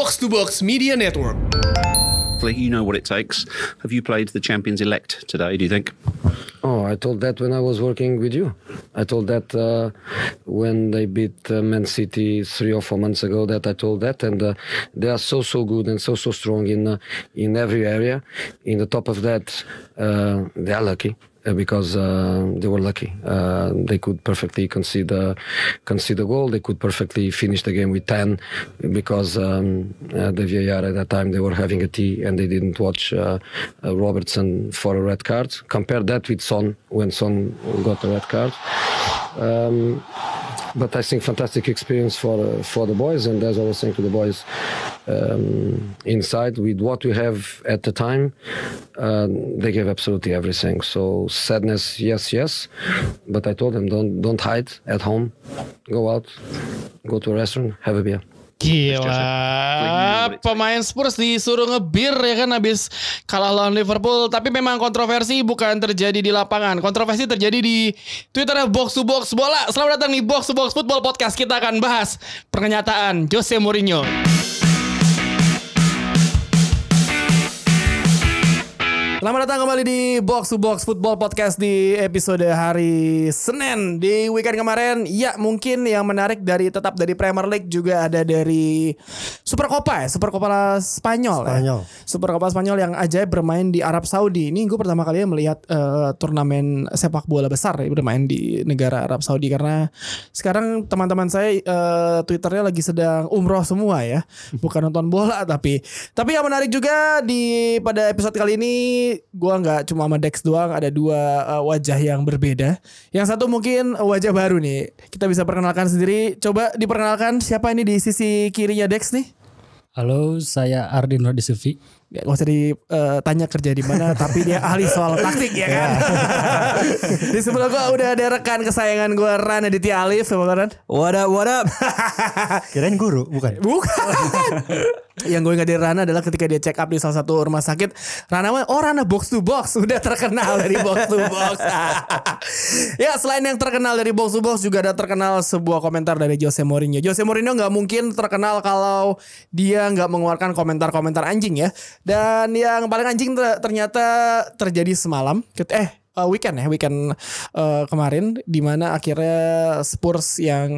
Box to Box Media Network. You know what it takes. Have you played the champions elect today, do you think? Oh, I told that when I was working with you. I told that uh, when they beat uh, Man City three or four months ago. That I told that, and uh, they are so so good and so so strong in uh, in every area. In the top of that, uh, they are lucky. Uh, because uh, they were lucky, uh, they could perfectly concede uh, concede goal. They could perfectly finish the game with ten, because um, uh, the VAR at that time they were having a tea and they didn't watch uh, Robertson for a red card. Compare that with Son when Son got a red card. Um, but I think fantastic experience for uh, for the boys, and as I was saying to the boys um, inside, with what we have at the time, uh, they gave absolutely everything. So sadness, yes, yes, but I told them don't don't hide at home, go out, go to a restaurant, have a beer. Gila, pemain Spurs disuruh ngebir ya kan habis kalah lawan Liverpool. Tapi memang kontroversi bukan terjadi di lapangan. Kontroversi terjadi di Twitternya Box to Box Bola. Selamat datang di Box to Box Football Podcast. Kita akan bahas pernyataan Jose Mourinho. Selamat datang kembali di Box to Box Football Podcast di episode hari Senin di weekend kemarin. Ya mungkin yang menarik dari tetap dari Premier League juga ada dari Super Copa ya, Super Copa Spanyol. Spanyol. Ya. Super Copa Spanyol yang ajaib bermain di Arab Saudi. Ini gue pertama kali melihat uh, turnamen sepak bola besar ya bermain di negara Arab Saudi karena sekarang teman-teman saya uh, Twitternya lagi sedang umroh semua ya, bukan nonton bola tapi tapi yang menarik juga di pada episode kali ini gua nggak cuma sama Dex doang ada dua uh, wajah yang berbeda. Yang satu mungkin wajah baru nih. Kita bisa perkenalkan sendiri. Coba diperkenalkan siapa ini di sisi kirinya Dex nih? Halo, saya Ardin Rodi Sufi. Ya, gak usah ditanya kerja di mana, tapi dia ahli soal taktik ya kan. di sebelah gua udah ada rekan kesayangan gua Ran Aditya Alif, sama Ran. What up, what up? Kirain guru, bukan? Bukan. Yang gue ingat dari Rana adalah ketika dia check up di salah satu rumah sakit Rana mah oh Rana box to box. Udah terkenal dari box to box. Ya selain yang terkenal dari box to box juga ada terkenal sebuah komentar dari Jose Mourinho. Jose Mourinho nggak mungkin terkenal kalau dia nggak mengeluarkan komentar-komentar anjing ya. Dan yang paling anjing ternyata terjadi semalam eh uh, weekend ya weekend uh, kemarin di mana akhirnya Spurs yang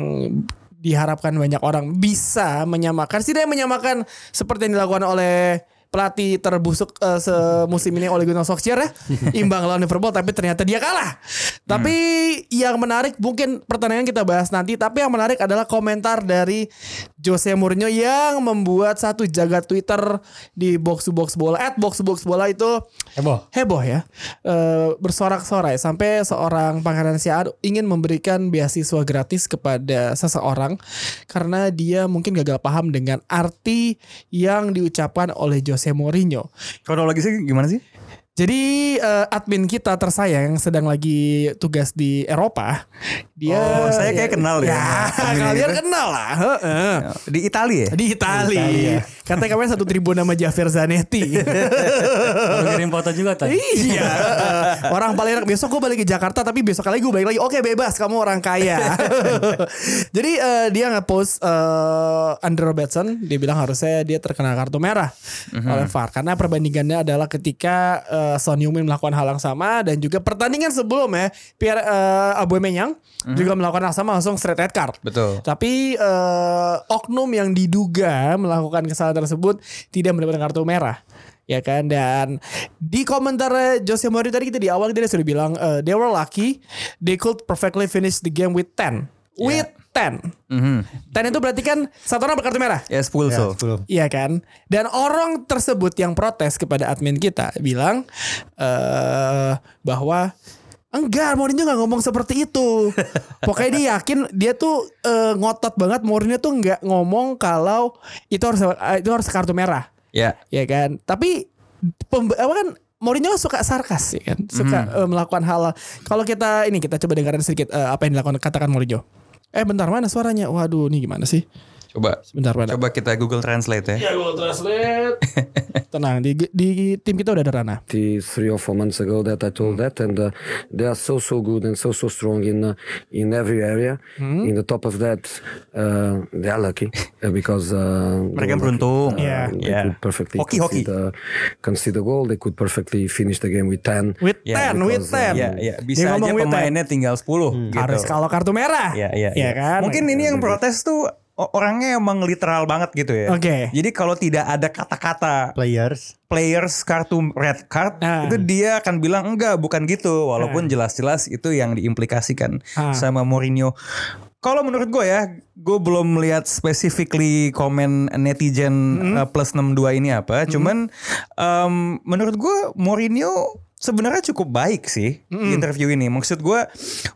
diharapkan banyak orang bisa menyamakan tidak menyamakan seperti yang dilakukan oleh pelatih terbusuk uh, semusim ini oleh Gunnar Solskjaer ya imbang lawan Liverpool tapi ternyata dia kalah. Tapi yang menarik mungkin pertandingan kita bahas nanti tapi yang menarik adalah komentar dari Jose Mourinho yang membuat satu jagat Twitter di box to box bola. At box to box bola itu heboh. heboh ya. Uh, bersorak-sorai sampai seorang pangeran Siar ingin memberikan beasiswa gratis kepada seseorang karena dia mungkin gagal paham dengan arti yang diucapkan oleh Jose Mourinho. Kronologisnya gimana sih? Jadi uh, admin kita tersayang sedang lagi tugas di Eropa. Dia Oh, saya kayak kenal ya. Ya, kalian itu. kenal lah. heeh. Di Italia ya? Di Itali. Katanya kemarin satu tribun nama Javier Zanetti. Baru kirim foto juga tadi. iya. orang paling enak besok gue balik ke Jakarta tapi besok kali gue balik lagi. Oke bebas kamu orang kaya. Jadi eh, dia nge-post eh, Andre Robertson. Dia bilang harusnya dia terkena kartu merah oleh VAR karena perbandingannya adalah ketika eh, Son Heung-min melakukan hal yang sama dan juga pertandingan sebelumnya Pierre uh, Aubameyang juga melakukan hal yang sama langsung straight red card. Betul. Tapi eh, oknum yang diduga melakukan kesalahan tersebut tidak mendapatkan kartu merah. Ya kan dan di komentar Jose Mourinho tadi kita di awal dia sudah bilang eh, they were lucky they could perfectly finish the game with 10. With 10. Mhm. 10 itu berarti kan satu orang berkartu merah. Ya, Spulso. Belum. Iya kan? Dan orang tersebut yang protes kepada admin kita bilang eh bahwa enggak Mourinho nggak ngomong seperti itu. Pokoknya dia yakin dia tuh eh, ngotot banget Mourinho tuh nggak ngomong kalau itu harus itu harus kartu merah. Ya. Ya kan? Tapi apa kan Mourinho suka sarkas ya kan, suka eh, melakukan hal. Kalau kita ini kita coba dengarkan sedikit eh, apa yang dilakukan katakan Mourinho. Eh bentar mana suaranya? Waduh, ini gimana sih? Coba Bentar, bentar. coba kita Google Translate ya. Ya Google Translate. Tenang, di, di tim kita udah ada Rana. three or four months ago that I told that, and uh, they are so so good and so so strong in uh, in every area. In the top of that, uh, they are lucky uh, because uh, they Mereka beruntung. Yeah. Um, they Yeah. could perfectly Hoki, hoki. concede, uh, concede a goal. They could perfectly finish the game with ten. With Ya, 10, with 10. Ya, ya, Dia bisa aja 10. pemainnya tinggal 10 gitu. Harus kalau kartu merah. Ya, ya, ya ya. kan? Mungkin ini yang protes tuh o- orangnya emang literal banget gitu ya. Oke. Jadi kalau tidak ada kata-kata Players. players kartu red card Ah. itu dia akan bilang enggak bukan gitu walaupun jelas-jelas itu yang diimplikasikan Ah. sama Mourinho. Kalau menurut gue ya, gue belum melihat specifically komen netizen uh, plus 62 ini apa. Cuman um, menurut gue Mourinho sebenarnya cukup baik sih di interview ini. Maksud gue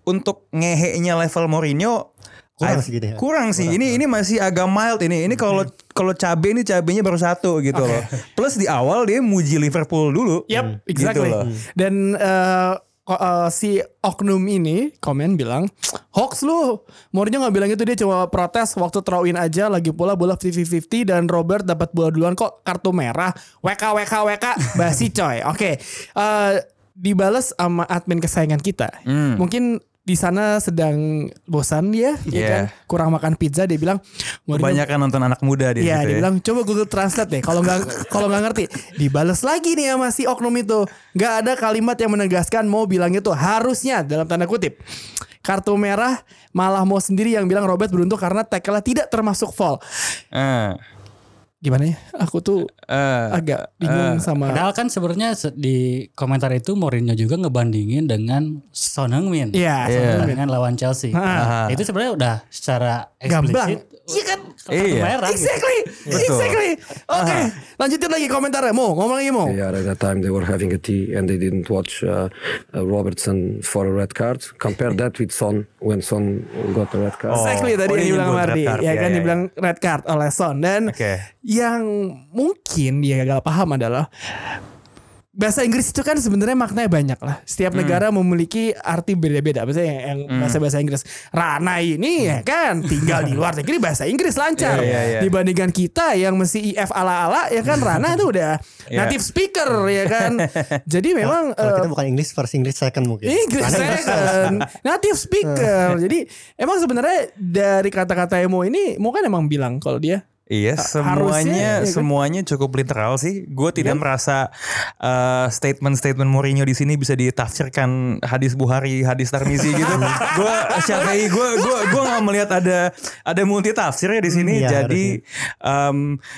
untuk ngehenya level Mourinho Kurang sih gitu ya. Kurang sih. Ini ini masih agak mild ini. Ini kalau kalau cabe ini cabenya baru satu gitu loh. Plus di awal dia muji Liverpool dulu. Yap, Gitu exactly. loh. Dan eh, ko- eh, si oknum ini komen bilang hoax lu. Mourinho nggak bilang itu dia cuma protes waktu throw in aja lagi pula bola 50-50 dan Robert dapat bola duluan kok kartu merah. WK WK WK basi coy. Oke. Eh, dibales sama admin kesayangan kita. Hmm. Mungkin di sana sedang bosan dia, ya Yeah. kan? Kurang makan pizza dia bilang Kebanyakan nonton anak muda di Iya, situ dia ya. bilang coba Google Translate deh. Kalau nggak kalau nggak ngerti, dibales lagi nih sama si oknum itu. Nggak ada kalimat yang menegaskan mau bilang itu harusnya dalam tanda kutip. Kartu merah malah mau sendiri yang bilang Robert beruntung karena tackle tidak termasuk foul. Eh, Gimana ya? Aku tuh eh, agak bingung sama Padahal kan sebenarnya se- di komentar itu Mourinho juga ngebandingin dengan Son Heung-min. Iya, Iya. Heung-min. dengan lawan Chelsea. Ah. Itu sebenarnya udah secara Gamblang. eksplisit Iya kan? kartu Iya. merah. gitu. Exactly, exactly. Oke, lanjutin lagi komentarnya. Mau ngomong lagi mau? Yeah, at that time they were having a tea and they didn't watch uh, uh, Robertson for a red card. Compare that with Son when Son got a red card. Oh. Exactly tadi oh, yang dia dibilang Mardi. Ya Ya, kan ya, dibilang red card oleh Son dan Oke. yang mungkin dia gak paham adalah bahasa Inggris itu kan sebenarnya maknanya banyak lah. Setiap Hmm. negara memiliki arti beda-beda. Misalnya yang, yang bahasa-bahasa Inggris. Rana ini ya kan tinggal di luar negeri bahasa Inggris lancar. Iya, iya, iya. Dibandingkan kita yang mesti IF ala-ala ya kan Rana itu udah Iya. native speaker ya kan. Jadi memang Kalau eh, kita bukan English first English second mungkin. Inggris Karena second native speaker. Jadi emang sebenarnya dari kata-kata Emo ini mau kan emang bilang kalau dia Iya, harusnya, semuanya ya kan? semuanya cukup literal sih. Gue tidak merasa uh, statement-statement Mourinho di sini bisa ditafsirkan hadis Buhari, hadis Tarmizi gitu. gue Syafi'i, gue gue gue nggak melihat ada ada multi tafsirnya di sini. Iya, Jadi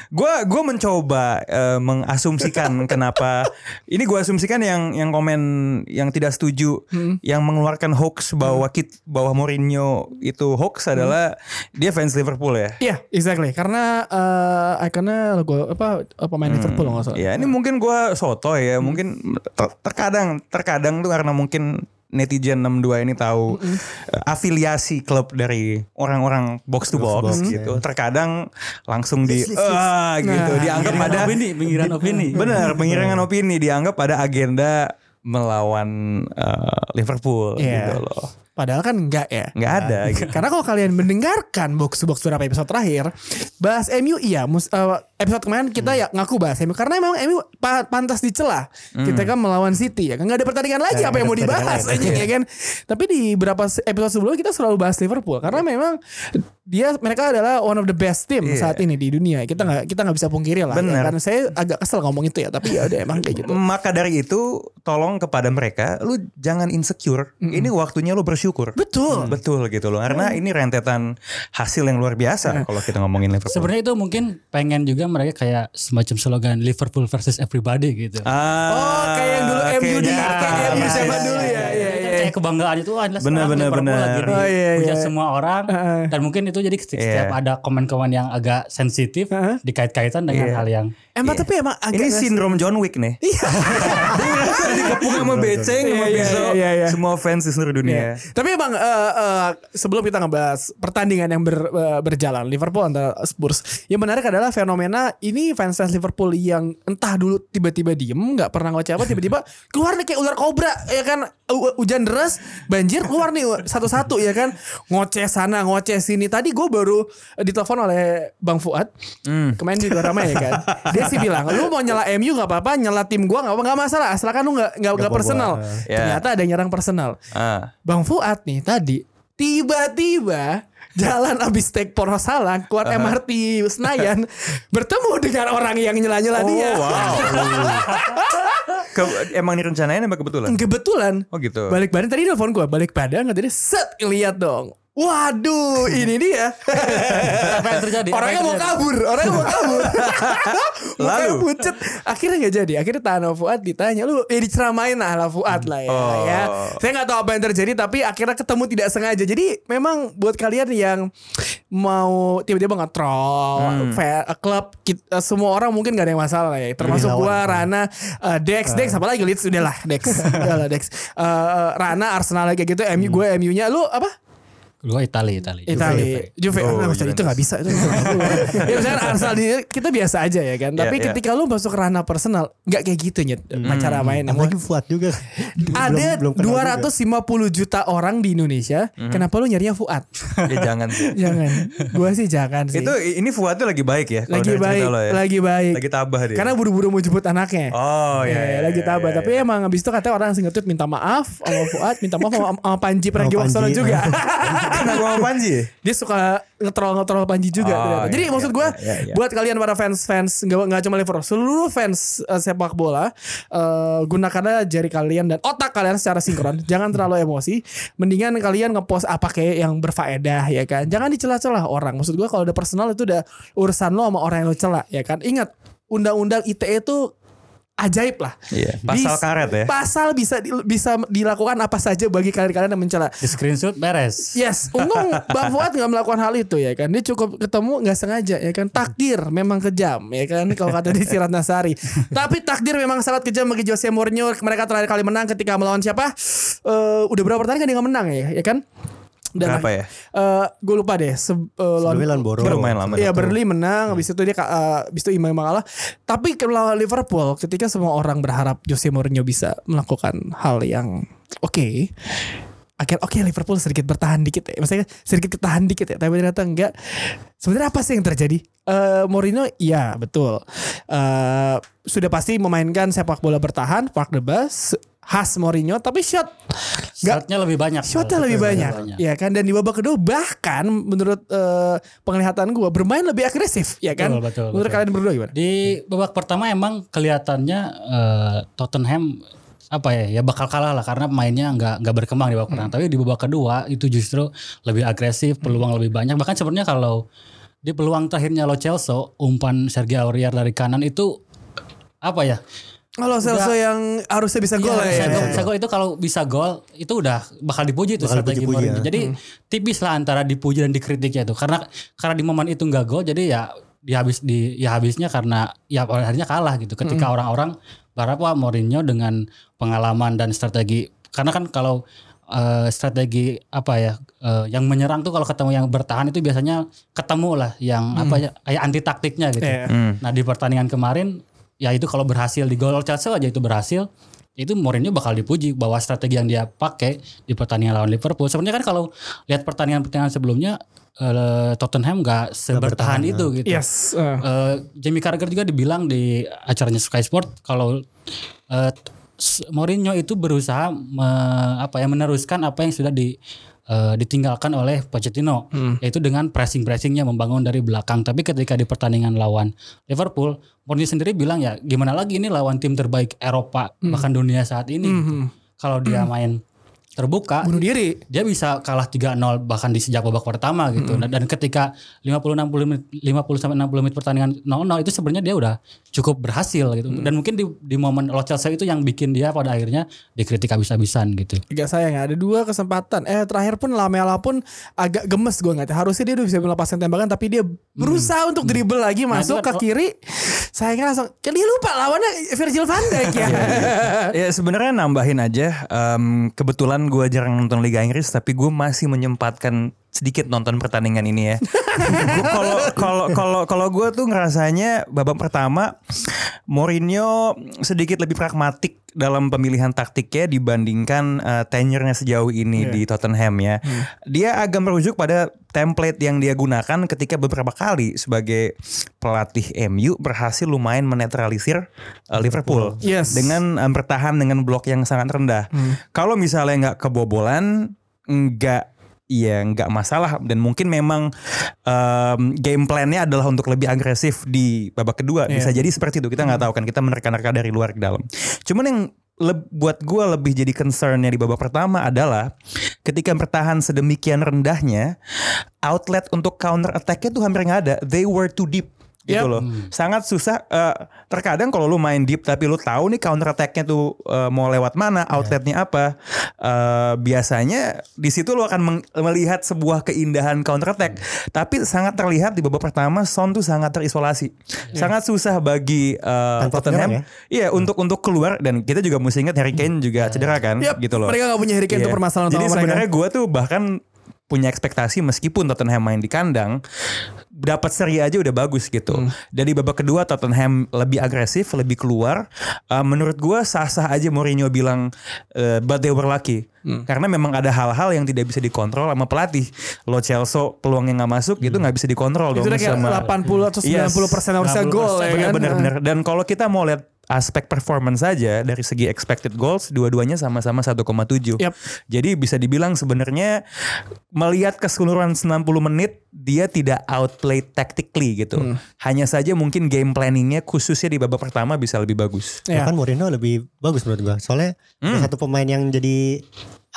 gue gue mencoba uh, mengasumsikan kenapa ini gue asumsikan yang yang komen yang tidak setuju, yang mengeluarkan hoax bahwa kit bahwa Mourinho itu hoax adalah dia fans Liverpool ya. Iya, exactly. Karena eh ikonnya logo apa pemain Liverpool nggak salah. Ya ini mungkin gua soto ya, mungkin ter- terkadang terkadang tuh karena mungkin netizen 62 ini tahu eh, afiliasi klub dari orang-orang box to box, gitu. Terkadang langsung di ah gitu, Nah, dianggap ada opini, penggiringan opini. benar pengiringan opini dianggap ada agenda melawan eh, Liverpool Iya. gitu loh. Padahal kan enggak ya. Nggak ada gitu. Karena kalau kalian mendengarkan box box beberapa episode terakhir, bahas MU iya, mus- eh, episode kemarin kita ya ngaku bahas MU karena memang MU pa- pantas dicela. Kita kan melawan City ya, kan nggak ada pertandingan lagi apa yang mau dibahas anjing ya kan. Tapi di beberapa episode sebelumnya kita selalu bahas Liverpool karena memang dia mereka adalah one of the best team Iya. saat ini di dunia. Kita nggak kita nggak bisa pungkiri lah. Bener. Ya, karena saya agak kesel ngomong itu ya, tapi ya udah emang kayak gitu. Maka dari itu tolong kepada mereka lu jangan insecure. Ini waktunya lu bersyukur. Betul. Betul gitu loh. Karena ini rentetan hasil yang luar biasa kalau kita ngomongin Liverpool. Sebenarnya itu mungkin pengen juga mereka kayak semacam slogan Liverpool versus everybody gitu. Ah, Oh, kayak yang dulu MU di kayak MU zaman dulu iya, ya. Iya, iya. Kayak kebanggaan itu ah, adalah Bener, sekarang bener, Liverpool bener. lagi Oh, iya, dihujat iya. semua orang Heeh. dan mungkin itu jadi seti- setiap Iya. ada komen-komen yang agak sensitif Heeh. dikait-kaitan dengan Iya. hal yang Emang tapi emang agak Ini sindrom John Wick nih. Iya. Ngerasa dikepung sama beceng sama Iya, iya, pisau. iya, iya. Semua fans di seluruh dunia. Iya. Tapi emang eh, eh, sebelum kita ngebahas pertandingan yang ber- eh, berjalan Liverpool antara Spurs, yang menarik adalah fenomena ini fans-fans Liverpool yang entah dulu tiba-tiba diem, nggak pernah ngoceh apa, tiba-tiba keluar nih kayak ular kobra, ya kan hu- hujan deras Terus banjir keluar nih satu-satu ya kan. Ngoceh sana, ngoceh sini. Tadi gue baru ditelepon oleh Bang Fuad. Kemarin di ramai ya kan. Dia sih bilang, lu mau nyela MU nggak apa-apa, nyela tim gue nggak apa nggak masalah. Asalkan lu nggak nggak personal. Ya. Ternyata ada nyerang personal. Ah. Bang Fuad nih tadi tiba-tiba jalan abis take Porosalang keluar MRT Senayan bertemu dengan orang yang nyela-nyela dia. Oh, wow. Ke- emang direncanain apa kebetulan? Kebetulan Oh gitu. balik badan tadi nelfon gue balik badan nggak tadi set lihat dong. Waduh, ini dia. Apa yang terjadi? Apa Orangnya yang mau terjadi? kabur, orangnya mau kabur. Lalu? pucet. Akhirnya nggak jadi. Akhirnya Tano Fuad ditanya, lu ya diceramain lah lah Fuad lah ya. Oh. ya. Saya nggak tahu apa yang terjadi, tapi akhirnya ketemu tidak sengaja. Jadi memang buat kalian yang mau tiba-tiba nge-troll, fair, eh, klub, kita, semua orang mungkin gak ada yang masalah lah ya. Termasuk lawan. gua, Rana, eh, Dex, Dex, apalagi Leeds udah lah Dex, udah lah Dex. Eh, eh, Rana, Arsenal kayak gitu, MU, gue MU-nya, lu apa? Gua Itali, Itali. Itali, Juve, Oh, Nah, itu nggak bisa itu. ya misalkan Arsenal di kita biasa aja ya kan. Tapi Iya, iya. ketika lu masuk ranah personal, nggak kayak gitu nyet cara mainnya. Apalagi Fuad juga. Ada Belum- belum kenal juga. 250 juta orang di Indonesia. Kenapa lu nyarinya Fuad? Ya jangan sih. jangan. Gua sih jangan sih. Itu ini Fuad tuh lagi baik ya. lagi baik, lo ya? lagi baik. Lagi tabah dia. Karena buru-buru mau jemput anaknya. Oh iya. Ya, iya, lagi iya, tabah. iya, Tapi iya. emang abis itu katanya orang langsung nge-tweet minta maaf sama Fuad, minta maaf sama, sama Panji Pragiwaksono Panji. juga. Karena gua mau Panji dia suka ngetrol ngetrol Panji juga Oh, ternyata. Jadi iya, maksud iya, gue iya, iya. buat kalian para fans fans nggak nggak cuma Liverpool seluruh fans eh, sepak bola eh, gunakanlah jari kalian dan otak kalian secara sinkron. Jangan terlalu emosi. Mendingan kalian ngepost apa kayak yang berfaedah ya kan. Jangan dicela-cela orang. Maksud gue kalau udah personal itu udah urusan lo sama orang yang lo cela ya kan. Ingat undang-undang ITE itu ajaib lah. Iya, pasal Bis- karet ya. Pasal bisa di- bisa dilakukan apa saja bagi kalian-kalian yang mencela. Di screenshot beres. Yes, untung Bang Fuad nggak melakukan hal itu ya kan. Dia cukup ketemu nggak sengaja ya kan. Takdir memang kejam ya kan. Kalau kata di Sirat Nasari. Tapi takdir memang sangat kejam bagi Jose Mourinho. Mereka terakhir kali menang ketika melawan siapa? Eh, udah berapa pertandingan dia nggak menang ya, ya kan? Berapa ya? gue lupa deh. Se, eh, Sebelumnya lawan Boro. Bermain lama. Iya Burnley menang Habis itu dia eh, Habis itu imbang kalah Tapi kalau Liverpool Ketika semua orang berharap Jose Mourinho bisa Melakukan hal yang Oke Akhir oke Liverpool sedikit bertahan dikit ya Maksudnya sedikit ketahan dikit ya Tapi ternyata enggak Sebenarnya apa sih yang terjadi Eh Mourinho Iya betul Eh Sudah pasti memainkan sepak bola bertahan Park the bus Khas Mourinho Tapi shot Shotnya lebih banyak. Shotnya lebih banyak, ya kan? Dan di babak kedua bahkan menurut eh, penglihatan gue bermain lebih agresif, ya kan? Betul, betul, menurut betul. kalian berdua gimana? Di babak pertama emang kelihatannya eh, Tottenham apa ya ya bakal kalah lah karena mainnya nggak nggak berkembang di babak pertama. Tapi di babak kedua itu justru lebih agresif, peluang lebih banyak. Bahkan sebenarnya kalau di peluang terakhirnya Lo Celso, umpan Sergio Aurier dari kanan itu apa ya? Kalau Celso yang harusnya bisa gol Iya, ya. bisa gol, itu kalau bisa gol itu udah bakal dipuji itu Bakal strategi Mourinho. ya. Jadi tipis lah antara dipuji dan dikritiknya itu. Karena karena di momen itu nggak gol jadi ya di habis di ya habisnya karena ya akhirnya kalah gitu. Ketika orang-orang berharap wah Mourinho dengan pengalaman dan strategi karena kan kalau eh, strategi apa ya eh, yang menyerang tuh kalau ketemu yang bertahan itu biasanya ketemu lah yang apa ya kayak anti taktiknya gitu. Iya. Nah di pertandingan kemarin ya itu kalau berhasil di gol Chelsea aja itu berhasil itu Mourinho bakal dipuji bahwa strategi yang dia pakai di pertandingan lawan Liverpool. Sebenarnya kan kalau lihat pertandingan-pertandingan sebelumnya eh, Tottenham nggak sebertahan itu gitu. Yes. eh. Eh, Jamie Carragher juga dibilang di acaranya Sky Sport kalau S- Mourinho itu berusaha me- apa ya meneruskan apa yang sudah di eh, ditinggalkan oleh Pochettino yaitu dengan pressing pressingnya membangun dari belakang. Tapi ketika di pertandingan lawan Liverpool Mourinho sendiri bilang ya gimana lagi ini lawan tim terbaik Eropa bahkan dunia saat ini? Gitu. kalau dia main terbuka Bunuh diri. dia bisa kalah 3-0 bahkan di sejak babak pertama gitu. Dan, dan ketika 50 60 menit 50 sampai 60 menit pertandingan 0-0 itu sebenarnya dia udah cukup berhasil gitu. Dan mungkin di di momen Lo Celso itu yang bikin dia pada akhirnya dikritik habis-habisan gitu. Agak sayang ya, ada dua kesempatan. Eh terakhir pun Lamela pun agak gemes gue nggak. Harusnya dia udah bisa melepaskan tembakan tapi dia berusaha untuk dribble lagi Nah, masuk itu ke kan- kiri. Sayangnya langsung, dia lupa lawannya Virgil van Dijk ya. ya sebenarnya nambahin aja em, kebetulan gue jarang nonton Liga Inggris tapi gue masih menyempatkan sedikit nonton pertandingan ini ya. Gua- Kalau kalau kalau kalau gue tuh ngerasanya babak pertama Mourinho sedikit lebih pragmatik dalam pemilihan taktiknya dibandingkan uh, tenurenya sejauh ini di Tottenham ya. Dia agak merujuk pada template yang dia gunakan ketika beberapa kali sebagai pelatih MU berhasil lumayan menetralisir uh, Liverpool Yes. dengan uh, bertahan dengan blok yang sangat rendah. Kalau misalnya nggak kebobolan, nggak Iya nggak masalah. Dan mungkin memang um, game plan-nya adalah untuk lebih agresif di babak kedua. Bisa jadi seperti itu. Kita nggak tahu kan kita menerka-nerka dari luar ke dalam. Cuman yang buat gue lebih jadi concernnya di babak pertama adalah ketika bertahan sedemikian rendahnya outlet untuk counter attack-nya tuh hampir nggak ada. They were too deep gitu Yep. loh. Sangat susah. eh, terkadang kalau lu main deep tapi lu tahu nih counter attack-nya tuh eh, mau lewat mana, outletnya apa. eh, biasanya di situ lu akan melihat sebuah keindahan counter attack. Tapi sangat terlihat di babak pertama Son tuh sangat terisolasi. Sangat susah bagi Tanpa Tottenham. penyerang Iya, untuk untuk keluar dan kita juga mesti ingat Harry Kane juga cedera kan Yap, gitu loh. mereka nggak punya Harry Kane Iya. itu permasalahan Jadi sebenarnya gue tuh bahkan punya ekspektasi meskipun Tottenham main di kandang dapat seri aja udah bagus gitu. Hmm. Dari babak kedua Tottenham lebih agresif, lebih keluar. Uh, menurut gue sah-sah aja Mourinho bilang uh, but they were lucky. Hmm. Karena memang ada hal-hal yang tidak bisa dikontrol sama pelatih. Lo Chelsea peluangnya nggak masuk gitu nggak bisa dikontrol. Itu dong udah kayak sama 80 atau 90 persen harusnya 90%, gol ya kan. Benar-benar. Dan kalau kita mau lihat aspek performance saja dari segi expected goals dua-duanya sama-sama 1,7. Yap. Jadi bisa dibilang sebenarnya melihat keseluruhan 90 menit dia tidak outplay tactically gitu. Hmm. Hanya saja mungkin game planningnya khususnya di babak pertama bisa lebih bagus. Ya. Bahkan Mourinho lebih bagus menurut gua. Soalnya Hmm. ada satu pemain yang jadi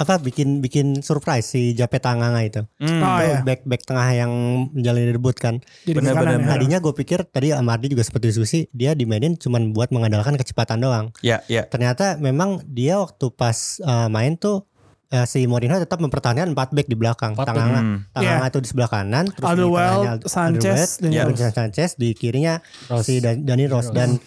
apa bikin bikin surprise si Jape Tanganga itu. Hmm. Oh, iya. back back tengah yang menjalani debut kan. Jadi Benar, ke kanan benar, ya. Tadinya gue pikir tadi Amardi juga seperti diskusi dia dimainin cuman buat mengandalkan kecepatan doang. Ya, ya. Ternyata memang dia waktu pas uh, main tuh uh, si Mourinho tetap mempertahankan 4 back di belakang. Empat. Tanganga, Hmm. Tanganga itu di sebelah kanan, terus di Alderweireld, Al- Sanchez, dan. Vincent Sanchez di kirinya Ross. si Dan- Dani Ross dan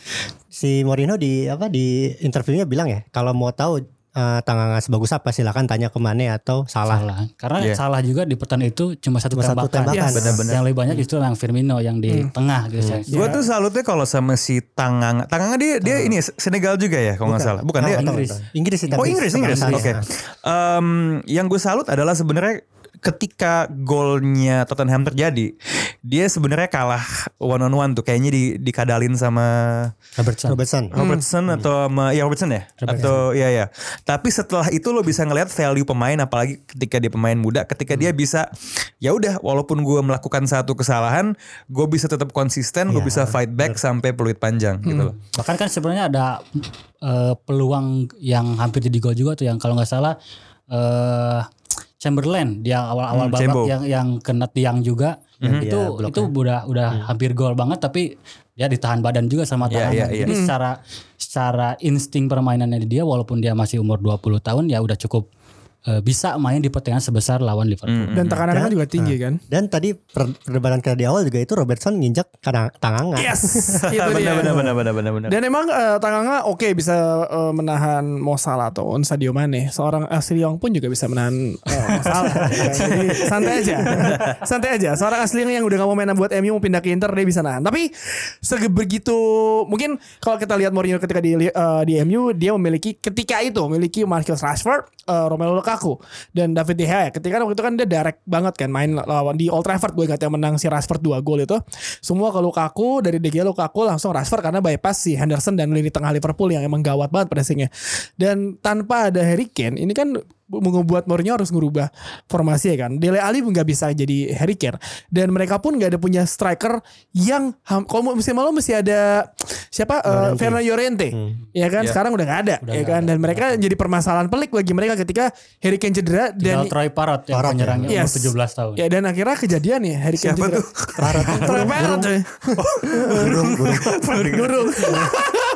si Mourinho di apa di interviewnya bilang ya kalau mau tahu uh, Tanganga sebagus apa silakan tanya ke Mane atau salah. Salah. Karena Iya. salah juga di pertandingan itu cuma satu Cuma satu tembakan. tembakan. Yes. Benar-benar. Yang lebih banyak justru yang Firmino yang di tengah gitu. saya. Gue tuh salutnya kalau sama si Tanganga. Tanganga dia dia ini Senegal juga ya kalau nggak salah. Bukan Ah, dia. Inggris. Inggris sih Oh Inggris Inggris. Oke. saya. Em, yang gue salut adalah sebenarnya ketika golnya Tottenham terjadi, dia sebenarnya kalah one on one tuh kayaknya di dikadalin sama Robertson. Robertson. Robertson atau sama ya Robertson ya atau ya ya. Tapi setelah itu lo bisa ngelihat value pemain apalagi ketika dia pemain muda, ketika dia bisa ya udah walaupun gue melakukan satu kesalahan, gue bisa tetap konsisten, gue Iya, bisa fight back sampai peluit panjang gitu loh. Bahkan kan sebenarnya ada eh, peluang yang hampir jadi gol juga tuh yang kalau nggak salah eh Chamberlain dia awal-awal Hmm, babak Cembo. yang yang kena tiang juga Mhm. itu bloknya. itu udah udah hampir gol banget tapi dia ditahan badan juga sama Iya, tangannya. iya, iya. Jadi secara secara insting permainannya dia walaupun dia masih umur 20 tahun ya udah cukup eh, bisa main di pertandingan sebesar lawan Liverpool. Dan tekanannya kan Dan- juga tinggi kan. Dan tadi per- perdebatan kita di awal juga itu Robertson nginjak kadang Tanganga. Yes, itu dia. benar benar benar benar benar. Dan emang eh, Tanganga oke bisa eh, menahan Mo Salah atau Sadio Mane. Seorang Ashley Young pun juga bisa menahan eh, Mo Salah. Jadi santai aja. santai aja. Seorang Young yang udah gak mau main buat MU mau pindah ke Inter dia bisa nahan. Tapi sebegitu mungkin kalau kita lihat Mourinho ketika di eh, di MU dia memiliki ketika itu memiliki Marcus Rashford, eh, Romelu Lukaku dan David De Gea. Ketika waktu itu kan dia direct banget kan main lawan di Old Trafford gue ingat yang menang si Rashford 2 gol itu. Semua ke Lukaku dari De Gea Lukaku langsung Rashford karena bypass si Henderson dan lini tengah Liverpool yang emang gawat banget pressingnya. Dan tanpa ada Harry Kane ini kan membuat Mourinho harus ngubah formasi ya kan. Dele Alli nggak bisa jadi Harry Kane dan mereka pun nggak ada punya striker yang kalau mau- musim lalu masih ada siapa uh, Fernando Llorente ya kan sekarang udah nggak ada ya kan dan mereka jadi permasalahan pelik bagi mereka ketika Harry Kane cedera Tinggal dan Troy Parrot yang Parrot, penyerangnya Yes. umur 17 tahun. ya dan akhirnya kejadian ya Harry Kane Siapa cedera. tuh? Parrot. Troy Parrot ya. burung, burung. Burung.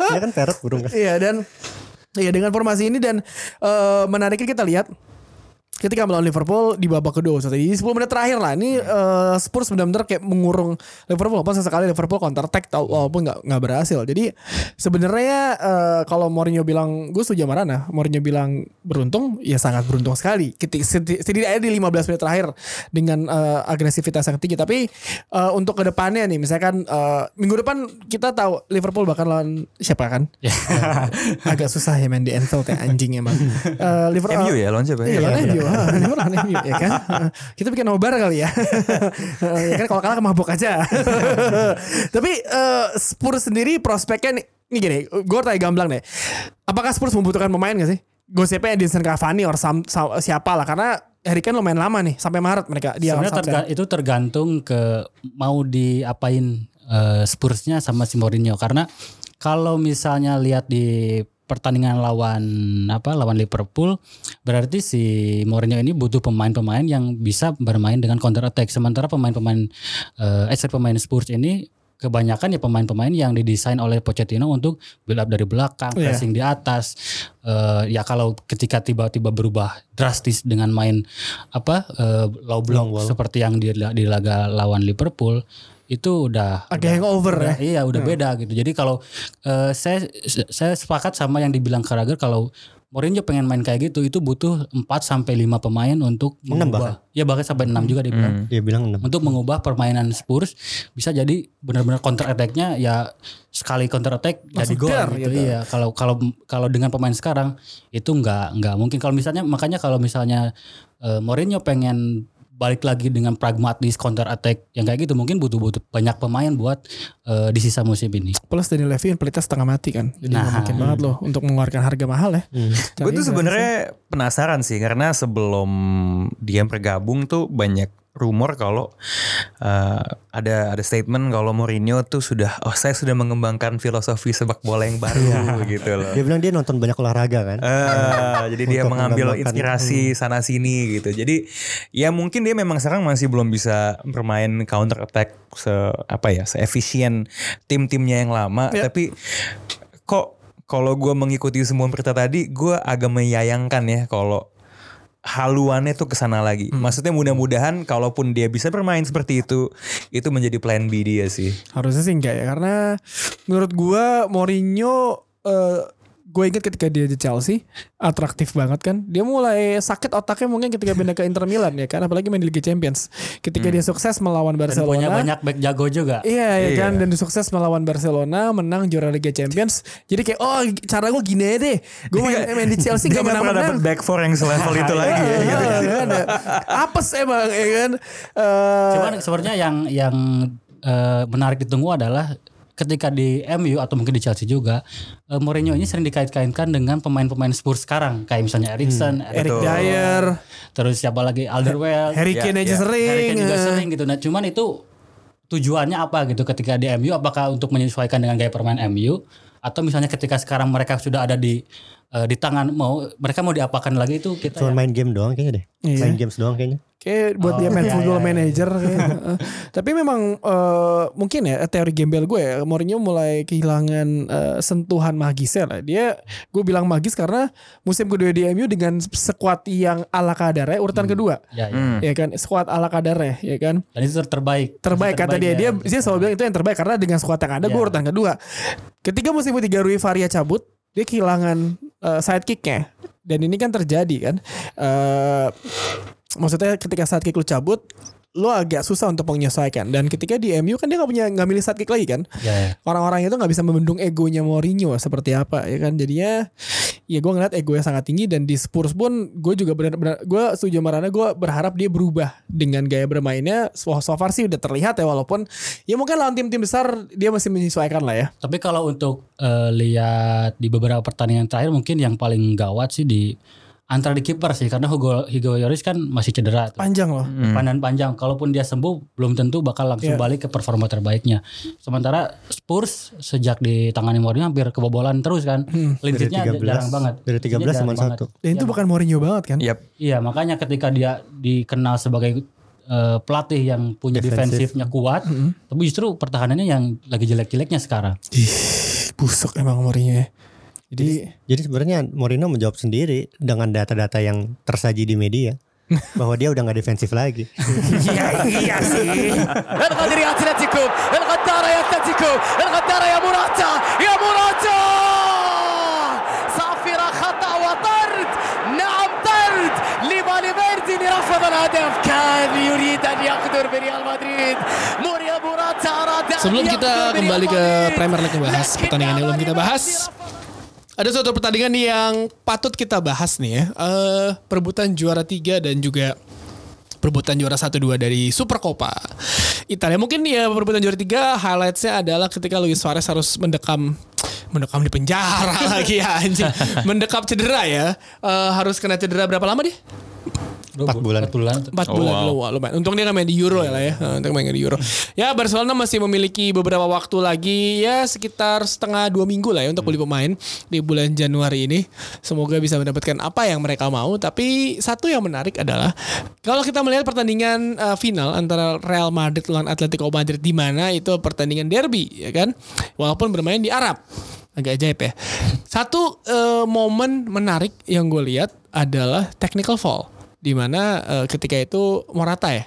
Dia kan parrot burung kan. Iya dan Iya dengan formasi ini dan eh, menariknya kita lihat ketika melawan Liverpool di babak kedua maksudnya di 10 menit terakhir lah. Ini eh, Spurs benar-benar kayak mengurung Liverpool. Pas sekali Liverpool counter attack tau walaupun nggak nggak berhasil. Jadi sebenarnya eh, kalau Mourinho bilang gue setuju sama Rana Mourinho bilang beruntung? Ya sangat beruntung sekali. Ketik- seti- setidaknya di 15 menit terakhir dengan eh, agresivitas yang tinggi. Tapi eh, untuk ke depannya nih misalkan eh, minggu depan kita tahu Liverpool bakal lawan siapa kan? Agak susah ya main di Anfield ya anjing emang. Eh, Liverpool MU ya lawan siapa? Iya, lawan MU. Ah, Liverpool lawan MU ya kan. Ah, Kita bikin nobar kali ya. ya kan kalau kalah ke mabuk aja. Tapi eh, Spurs sendiri prospeknya nih, ini gini, gue tanya gamblang deh. Apakah Spurs membutuhkan pemain gak sih? Gosipnya Edinson Cavani or sam, sam- siapa lah karena Harry Kane lumayan lama nih sampai Maret mereka dia Sebenarnya terga- itu tergantung ke mau diapain eh, Spursnya sama si Mourinho karena kalau misalnya lihat di pertandingan lawan apa lawan Liverpool berarti si Mourinho ini butuh pemain-pemain yang bisa bermain dengan counter attack sementara pemain-pemain eh, sorry, pemain Spurs ini kebanyakan ya pemain-pemain yang didesain oleh Pochettino untuk build up dari belakang, Iya. pressing di atas. Eh, ya kalau ketika tiba-tiba berubah drastis dengan main apa eh, low block seperti yang di, di laga lawan Liverpool itu udah agak hangover ya. udah- Iya udah beda gitu. Jadi kalau eh, saya saya sepakat sama yang dibilang Karager kalau Mourinho pengen main kayak gitu itu butuh 4 sampai 5 pemain untuk mengubah. Ya bahkan sampai 6 juga dia bilang. Dia bilang 6. Untuk mengubah permainan Spurs bisa jadi benar-benar counter attack-nya ya sekali counter attack jadi Langsung gol gitu. gitu. Iya, kalau kalau kalau dengan pemain sekarang itu nggak nggak mungkin kalau misalnya makanya kalau misalnya eh, Mourinho pengen balik lagi dengan pragmatis counter attack yang kayak gitu mungkin butuh-butuh banyak pemain buat eh, di sisa musim ini. Plus Daniel Levy pelitnya setengah mati kan. Jadi Nah. mungkin banget loh untuk mengeluarkan harga mahal ya. Gue Caranya tuh sebenarnya penasaran sih karena sebelum dia bergabung tuh banyak rumor kalau uh, ada ada statement kalau Mourinho tuh sudah oh saya sudah mengembangkan filosofi sepak bola yang baru gitu loh. Dia bilang dia nonton banyak olahraga kan. Eh, jadi dia mengambil inspirasi sana sini gitu. Jadi ya mungkin dia memang sekarang masih belum bisa bermain counter attack se apa ya seefisien tim-timnya yang lama. Ya. Tapi kok kalau gue mengikuti semua berita tadi, gue agak menyayangkan ya kalau haluannya tuh ke sana lagi. Maksudnya mudah-mudahan kalaupun dia bisa bermain seperti itu, itu menjadi plan B dia sih. Harusnya sih enggak ya karena menurut gua Mourinho eh gue inget ketika dia di Chelsea atraktif banget kan dia mulai sakit otaknya mungkin ketika pindah ke Inter Milan ya kan apalagi main di Liga Champions ketika dia sukses melawan Dan punya Barcelona banyak back jago juga. Iya, ya Iya. kan dan sukses melawan Barcelona menang juara Liga Champions jadi kayak oh cara gue gini aja deh gue main, main di Chelsea gak nggak pernah menang-menang dapet back four yang selevel itu lagi ya. gitu. Iya, kan? Apes emang ya kan. Eh, Cuman sebenarnya yang yang eh, menarik ditunggu adalah ketika di MU atau mungkin di Chelsea juga eh, Mourinho ini sering dikait-kaitkan dengan pemain-pemain Spurs sekarang kayak misalnya Erikson, Eric Dyer, terus siapa lagi Alderweireld, Harry Ya, Kane aja sering. Harry Kane juga eh. sering gitu. Nah, cuman itu tujuannya apa gitu ketika di MU apakah untuk menyesuaikan dengan gaya permainan MU atau misalnya ketika sekarang mereka sudah ada di eh, di tangan mau mereka mau diapakan lagi itu kita Cuma main game doang kayaknya deh. Iya. Main games doang kayaknya. Kayak buat Oh, dia main iya, football iya, iya. manager kayaknya. Eh, Tapi memang eh, mungkin ya teori gembel gue ya Mourinho mulai kehilangan eh, sentuhan magisnya lah. Dia gue bilang magis karena musim kedua di MU dengan sekuat yang ala kadarnya urutan kedua. ya, ya. Hmm. Ya kan sekuat ala kadarnya ya kan. dan itu ter- terbaik terbaik kata dia ya. dia dia selalu bilang itu yang terbaik karena dengan squad yang ada gue Iya. urutan kedua ketika musim ketiga Rui Faria cabut dia kehilangan eh, sidekicknya. Dan ini kan terjadi kan. Eh maksudnya ketika sidekick lu cabut lu agak susah untuk menyesuaikan dan ketika di MU kan dia nggak punya nggak milih sidekick lagi kan? Ya, ya. orang-orang itu nggak bisa membendung egonya Mourinho seperti apa ya kan? Jadinya ya gue ngeliat egonya sangat tinggi dan di Spurs pun gue juga benar-benar gue setuju sama Rana gue berharap dia berubah dengan gaya bermainnya. So, so far sih udah terlihat ya walaupun ya mungkin lawan tim-tim besar dia masih menyesuaikan lah ya. Tapi kalau untuk eh, lihat di beberapa pertandingan terakhir mungkin yang paling gawat sih di antara di kiper sih karena Hugo Hugo Lloris kan masih cedera tuh. panjang loh Pandan panjang. Kalaupun dia sembuh belum tentu bakal langsung Iya. balik ke performa terbaiknya. Sementara Spurs sejak ditangani Mourinho hampir kebobolan terus kan. Hmm. 13 jarang banget. Dari Clean sheet-nya 13 jarang cuma banget. satu. dan itu Iya, bukan Mourinho banget kan Yap. Iya, makanya ketika dia dikenal sebagai eh, pelatih yang punya Defensif. defensifnya kuat, tapi justru pertahanannya yang lagi jelek-jeleknya sekarang. Ih, busuk emang Mourinho ya jadi Jadi sebenarnya Mourinho menjawab sendiri dengan data-data yang tersaji di media. bahwa dia udah nggak defensif lagi. iya iya sih. القادر يا اتلتيكو الغدارة يا اتلتيكو الغدارة يا موراتا يا موراتا صافرة خطأ وطرد نعم طرد لفالفيردي لرفض الهدف كان يريد أن يقدر بريال مدريد موريا موراتا أراد أن Sebelum kita يقدر بريال kembali ke مدريد. Premier League bahas لكن pertandingan yang belum kita bahas. ada suatu pertandingan yang patut kita bahas nih ya. Eh, perebutan juara 3 dan juga perebutan juara 1-2 dari Super Copa Italia. Mungkin ya perebutan juara 3 highlightsnya adalah ketika Luis Suarez harus mendekam mendekam di penjara lagi ya anjing. Mendekam cedera ya. Eh, harus kena cedera berapa lama dia? Empat bulan. Empat bulan. Empat bulan lu, wah, lumayan. Untung dia nggak main di Euro ya lah ya. Untung main di Euro. Ya Barcelona masih memiliki beberapa waktu lagi ya sekitar setengah dua minggu lah ya untuk beli pemain di bulan Januari ini. Semoga bisa mendapatkan apa yang mereka mau. Tapi satu yang menarik adalah kalau kita melihat pertandingan uh, final antara Real Madrid lawan Atletico Madrid di mana itu pertandingan derby ya kan. Walaupun bermain di Arab agak ajaib ya. Satu eh, momen menarik yang gue lihat adalah technical fall di mana eh, ketika itu Morata ya.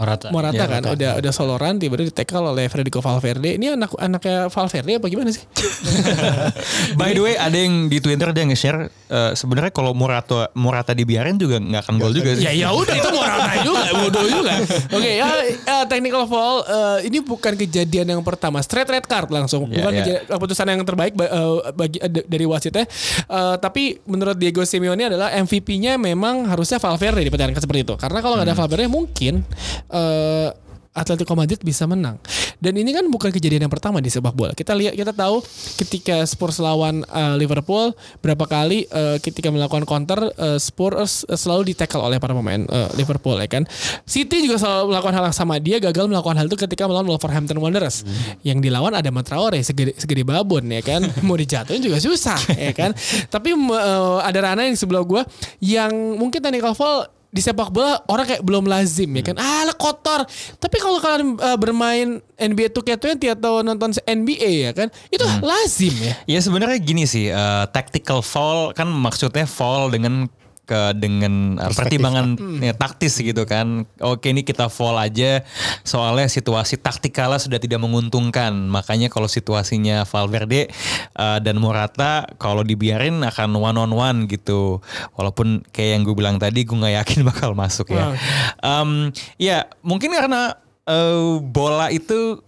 Morata. Morata Ya, kan udah udah soloran tiba-tiba ditekel oleh Federico Valverde. Ini anak anaknya Valverde apa gimana sih? By the way, ada yang di Twitter dia nge-share eh, sebenarnya kalau Morata Morata dibiarin juga nggak akan gol juga sih. ya ya udah itu Morata juga bodoh juga. Oke ya eh, technical fall eh, ini bukan kejadian yang pertama straight red card langsung Ya, bukan ya. kejadian- keputusan yang terbaik ba- eh, bagi eh, dari wasitnya. Eh, tapi menurut Diego Simeone adalah MVP-nya memang harusnya Valverde di pertandingan seperti itu. Karena kalau nggak ada Valverde mungkin eh, Atletico Madrid bisa menang. Dan ini kan bukan kejadian yang pertama di sepak bola. Kita lihat kita tahu ketika Spurs lawan eh, Liverpool berapa kali eh, ketika melakukan counter eh, Spurs selalu ditackle oleh para pemain eh, Liverpool ya kan. City juga selalu melakukan hal yang sama. Dia gagal melakukan hal itu ketika melawan Wolverhampton Wanderers. Yang dilawan ada Matraore segede, segede babon ya kan. Mau dijatuhin juga susah ya kan. Tapi eh, ada Rana yang sebelah gua yang mungkin technical foul di sepak bola orang kayak belum lazim ya kan? Ah lah kotor. Tapi kalau kalian uh, bermain NBA 2K20 atau nonton NBA ya kan? Itu lazim ya? Ya sebenarnya gini sih, eh, tactical foul kan maksudnya foul dengan ke dengan eh, pertimbangan ya, taktis gitu kan. Oke ini kita foul aja soalnya situasi taktikalnya sudah tidak menguntungkan. Makanya kalau situasinya Valverde eh, dan Morata kalau dibiarin akan one on one gitu. Walaupun kayak yang gue bilang tadi gue nggak yakin bakal masuk ya. Em, ya mungkin karena eh, bola itu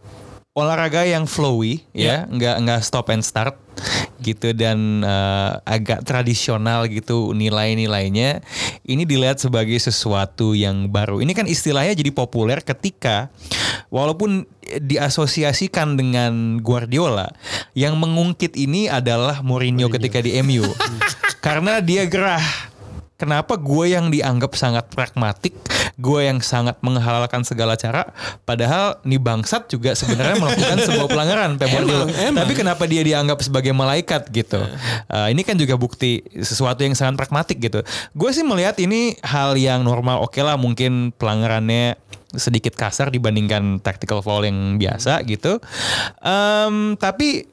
olahraga yang flowy ya, nggak nggak stop and start gitu dan eh, agak tradisional gitu nilai-nilainya ini dilihat sebagai sesuatu yang baru. Ini kan istilahnya jadi populer ketika walaupun diasosiasikan dengan Guardiola yang mengungkit ini adalah Mourinho ketika di MU. Karena dia gerah Kenapa gue yang dianggap sangat pragmatik, gue yang sangat menghalalkan segala cara, padahal nih bangsat juga sebenarnya melakukan sebuah pelanggaran Pep Guardiola. Tapi kenapa dia dianggap sebagai malaikat gitu? Uh, ini kan juga bukti sesuatu yang sangat pragmatik gitu. Gue sih melihat ini hal yang normal. Oke lah, mungkin pelanggarannya sedikit kasar dibandingkan tactical foul yang biasa gitu. Em, tapi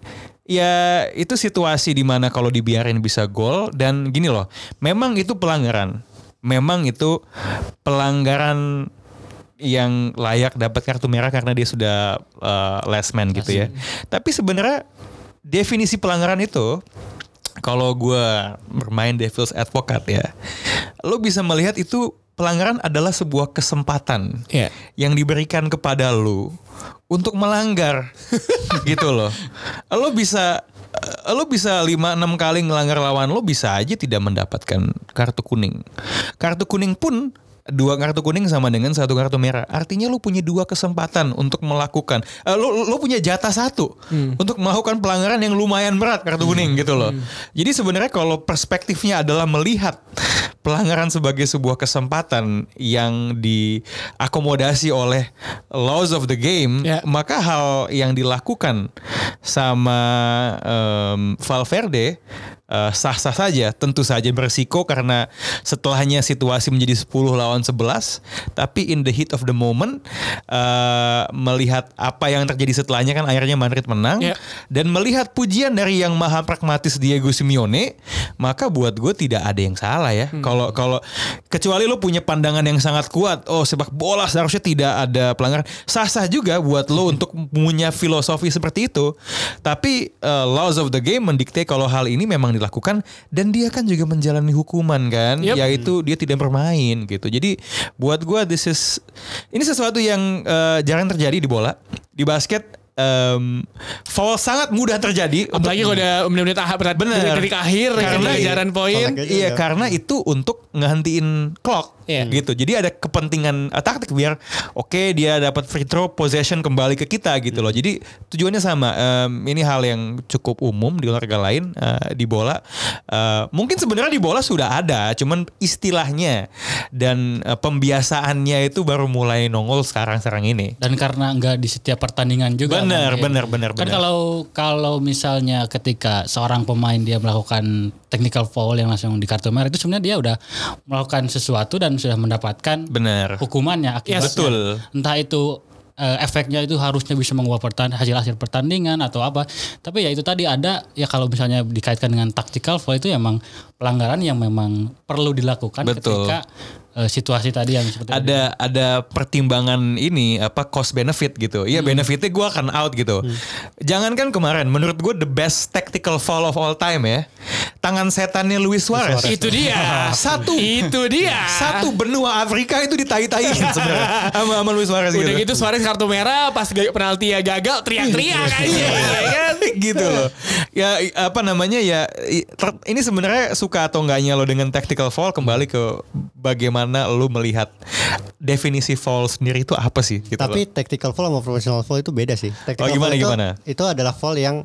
ya itu situasi di mana kalau dibiarin bisa gol dan gini loh memang itu pelanggaran. Memang itu pelanggaran yang layak dapat kartu merah karena dia sudah uh, last man gitu ya. Tapi sebenarnya definisi pelanggaran itu kalau gue bermain devil's advocate ya lo bisa melihat itu pelanggaran adalah sebuah kesempatan Iya. yang diberikan kepada lu untuk melanggar gitu loh. Lo bisa eh, lo bisa 5 6 kali ngelanggar lawan lo bisa aja tidak mendapatkan kartu kuning. Kartu kuning pun dua kartu kuning sama dengan satu kartu merah. Artinya lo punya dua kesempatan untuk melakukan. eh, lo lo punya jatah satu untuk melakukan pelanggaran yang lumayan berat kartu kuning gitu loh. Jadi sebenarnya kalau perspektifnya adalah melihat pelanggaran sebagai sebuah kesempatan yang diakomodasi oleh laws of the game, Ya. maka hal yang dilakukan sama em, Valverde eh, sah-sah saja. Tentu saja beresiko karena setelahnya situasi menjadi 10 lawan 11. Tapi in the heat of the moment eh, melihat apa yang terjadi setelahnya kan akhirnya Madrid menang Ya. dan melihat pujian dari yang maha pragmatis Diego Simeone, maka buat gue tidak ada yang salah ya. Kalau kalau kecuali lo punya pandangan yang sangat kuat, oh sepak bola seharusnya tidak ada pelanggaran. Sah-sah juga buat lo untuk punya filosofi seperti itu. Tapi uh, laws of the game mendikte kalau hal ini memang dilakukan dan dia kan juga menjalani hukuman kan, Yep. yaitu dia tidak bermain gitu. Jadi buat gue this is ini sesuatu yang uh, jarang terjadi di bola, di basket. em, foul sangat mudah terjadi. Apalagi kalau udah menit-menit berat Bener. detik akhir Karena- karena kejaran poin. Kalau Iya Iya. karena itu untuk ngehentiin clock Iya. gitu. Jadi ada kepentingan uh, taktik biar oke dia dapat free throw possession kembali ke kita gitu loh. Jadi tujuannya sama. Em, ini hal yang cukup umum di olahraga lain uh, di bola. Uh, mungkin sebenarnya di bola sudah ada, cuman istilahnya dan uh, pembiasaannya itu baru mulai nongol sekarang-sekarang ini. Dan karena nggak di setiap pertandingan juga. Benar, mungkin. benar, benar, Kan kalau kalau misalnya ketika seorang pemain dia melakukan technical foul yang langsung di kartu merah itu sebenarnya dia udah melakukan sesuatu dan sudah mendapatkan Benar. hukumannya akibatnya. betul. Entah itu eh, efeknya itu harusnya bisa mengubah pertan hasil hasil pertandingan atau apa. Tapi ya itu tadi ada ya kalau misalnya dikaitkan dengan tactical foul itu emang pelanggaran yang memang perlu dilakukan Betul. ketika eh, situasi tadi yang seperti ada ada pertimbangan ini apa cost benefit gitu. Iya benefitnya gue akan out gitu. Jangankan kemarin, menurut gue the best tactical foul of all time ya. Tangan setannya Luis Suarez. Itu dia. Satu. Itu dia. Satu benua Afrika itu ditai-taiin sebenarnya sama sama Luis Suarez Udah gitu. gitu Suarez kartu merah pas gaya penalti ya gagal teriak-teriak aja ya kan. gitu loh. Ya apa namanya ya ter- ini sebenarnya suka atau enggaknya lo dengan tactical foul kembali ke bagaimana lo melihat definisi foul sendiri itu apa sih gitu Tapi loh. tactical foul sama professional foul itu beda sih. Tactical Oh, gimana, foul itu, gimana? Itu adalah foul yang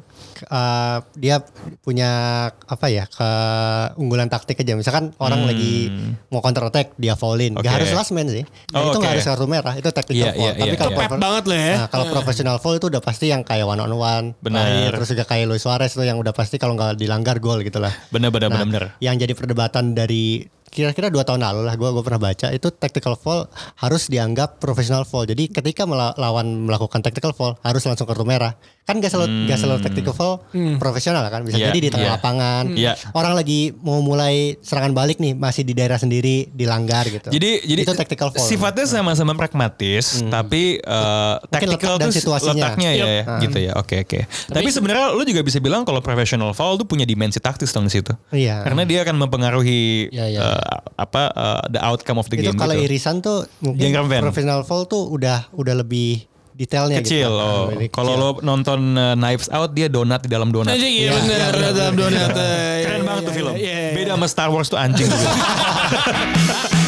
uh, dia punya apa ya keunggulan taktik aja. Misalkan orang lagi mau counter attack dia foulin. Hmm. Oke. Gak harus last man sih. Nah, Oh, itu oke. gak harus kartu merah. Itu tactical Iya, foul. iya, Tapi iya, kalau iya. Pep banget loh ya. Nah, kalau professional foul itu udah pasti yang kayak one on one. Benar. Terus juga kayak Luis Suarez tuh yang udah pasti kalau nggak dilanggar gol gitu lah. Bener bener Nah, bener bener. Yang jadi perdebatan dari kira-kira dua tahun lalu lah gue gue pernah baca itu tactical foul harus dianggap professional foul jadi ketika melawan melakukan tactical foul harus langsung kartu merah kan gak selalu gak selalu tactical foul profesional kan bisa Hmm. Iya, jadi di tengah iya. lapangan Iya. orang lagi mau mulai serangan balik nih masih di daerah sendiri dilanggar gitu Jadi jadi itu tactical foul sifatnya sama-sama pragmatis, tapi uh, tactical letak dan tuh situasinya. letaknya ya, ya, gitu ya. Oke oke. Tapi sebenarnya lu juga bisa bilang kalau professional foul tuh punya dimensi taktis dong di situ. Iya. Karena dia akan mempengaruhi Iya, iya. uh, apa uh, the outcome of the itu game kalau gitu. irisan tuh mungkin professional foul tuh udah udah lebih detailnya Kecil. gitu. Oh. Kalau lo nonton uh, Knives Out dia donat di dalam donat. Anjing iya bener dalam donat. Keren banget tuh film. Iya, iya. Beda sama Star Wars tuh anjing gitu.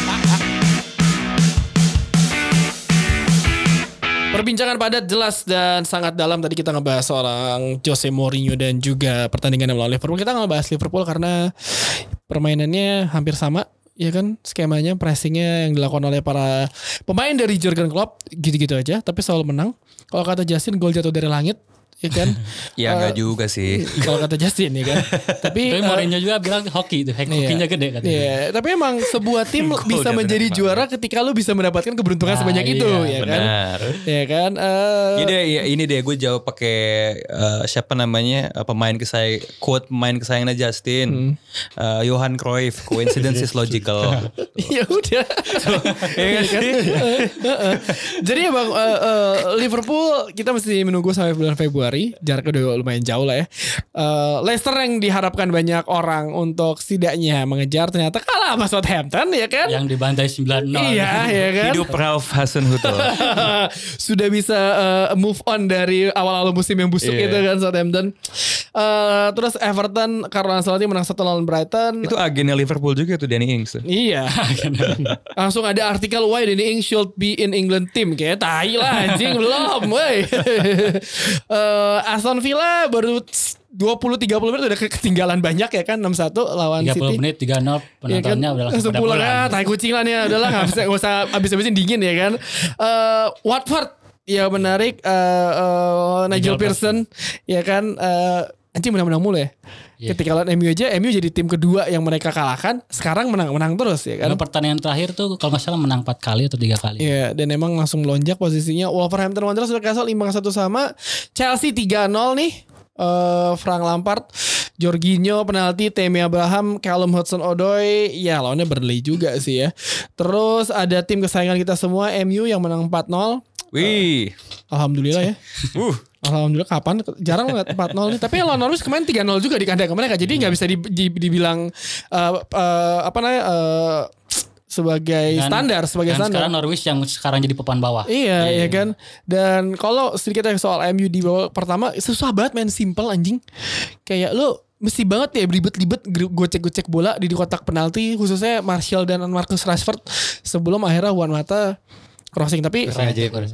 Perbincangan padat jelas dan sangat dalam tadi kita ngebahas seorang Jose Mourinho dan juga pertandingan melawan Liverpool. Kita ngebahas Liverpool karena permainannya hampir sama ya kan skemanya pressingnya yang dilakukan oleh para pemain dari Jurgen Klopp gitu-gitu aja tapi selalu menang. Kalau kata Justin gol jatuh dari langit ya kan. ya Eh, enggak juga sih. Kalau kata Justin ya kan. Tapi Tapi eh, Mourinho juga bilang hoki itu, hokinya gede katanya. Iya, tapi emang sebuah tim bisa menjadi juara ketika lu bisa mendapatkan keberuntungan Nah, sebanyak itu, iya, ya kan? Benar. Ya kan? Eh, Ini deh, ya, ini deh gue jawab pakai eh, siapa namanya eh, pemain kesayang quote pemain kesayangannya Justin, Eh, Johan Cruyff, coincidence is logical. ya udah. Iya kan? Heeh. Jadi emang eh, eh, Liverpool kita mesti menunggu sampai bulan Februari, jaraknya udah lumayan jauh lah ya. Eh, Leicester yang diharapkan banyak orang untuk setidaknya mengejar ternyata kalah sama Southampton ya kan? Yang dibantai 9-0. Iya, ya kan? Hidup Ralph Hasenhuttl. sudah bisa uh, move on dari awal-awal musim yang busuk Iya. itu kan Southampton. Uh, terus Everton Carlo Ancelotti menang satu lawan Brighton. Itu agennya Liverpool juga tuh Danny Ings tuh. Iya. Langsung ada artikel why Danny Ings should be in England team kayak tai lah anjing belum woi. Eh, Aston Villa baru 20 30 menit udah ketinggalan banyak ya kan 6-1 lawan 30 City. menit 3-0 Iya kan? penontonnya udah langsung langsung pada pulang ah, tai kucing lah nih udahlah nggak bisa nggak usah abis-abisin dingin ya kan. Eh Watford ya menarik eh, eh, Nigel Nigel Pearson ya kan eh, anjing menang-menang mulu ya. Iya. Ketika lawan MU aja, MU jadi tim kedua yang mereka kalahkan, sekarang menang-menang terus ya kan. Karena pertandingan terakhir tuh kalau nggak salah menang 4 kali atau tiga kali. Iya, dan emang langsung melonjak posisinya. Wolverhampton Wanderers sudah Newcastle imbang satu sama. Chelsea 3-0 nih. Eh Frank Lampard, Jorginho penalti, Temi Abraham, Callum Hudson-Odoi, ya lawannya Burnley juga sih ya. Terus ada tim kesayangan kita semua MU yang menang 4-0. Wih. Alhamdulillah ya. Uh. Alhamdulillah kapan jarang banget 4-0 nih. Tapi lawan Norwich kemarin 3-0 juga di kandang mereka. Jadi nggak bisa di- di- dibilang eh, eh, apa namanya eh, sebagai Dan- standar sebagai Dan standar. sekarang Norwich yang sekarang jadi papan bawah. Iya, iya kan. Dan kalau sedikit soal MU di babak pertama susah banget main simple anjing. Kayak lo mesti banget ya ribet-ribet gocek-gocek bola di kotak penalti khususnya Martial dan Marcus Rashford sebelum akhirnya Juan Mata crossing tapi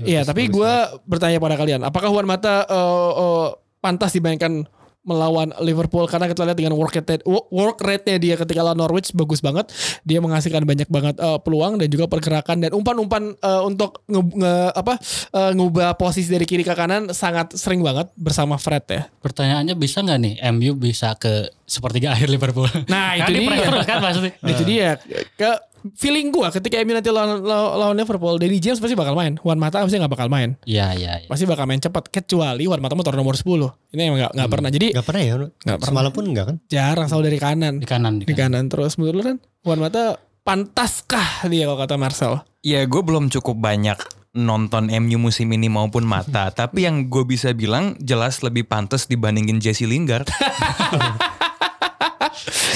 Iya, tapi gue bertanya pada kalian, apakah Juan Mata eh, eh, pantas dimainkan melawan Liverpool karena kita lihat dengan work rate work rate-nya dia ketika lawan Norwich bagus banget. Dia menghasilkan banyak banget eh, peluang dan juga pergerakan dan umpan-umpan eh, untuk nge, nge- apa eh, ngubah posisi dari kiri ke kanan sangat sering banget bersama Fred ya. Pertanyaannya bisa nggak nih MU bisa ke sepertiga akhir Liverpool? Nah, Kan itu di dia. kan maksudnya. Itu dia. Ke feeling gua ketika MU nanti lawan, lawan Liverpool, Danny James pasti bakal main. Juan Mata pasti nggak bakal main. Iya iya. iya. Pasti bakal main cepat kecuali Juan Mata motor nomor 10. Ini emang nggak nggak pernah. Jadi Gak pernah ya? Nggak pernah. Semalam pun enggak kan? jarang selalu dari kanan. Di kanan Di kanan terus menurut lu kan Juan Mata pantaskah dia kalau kata Marcel? Ya gue belum cukup banyak nonton MU musim ini maupun mata. Tapi yang gue bisa bilang jelas lebih pantas dibandingin Jesse Lingard.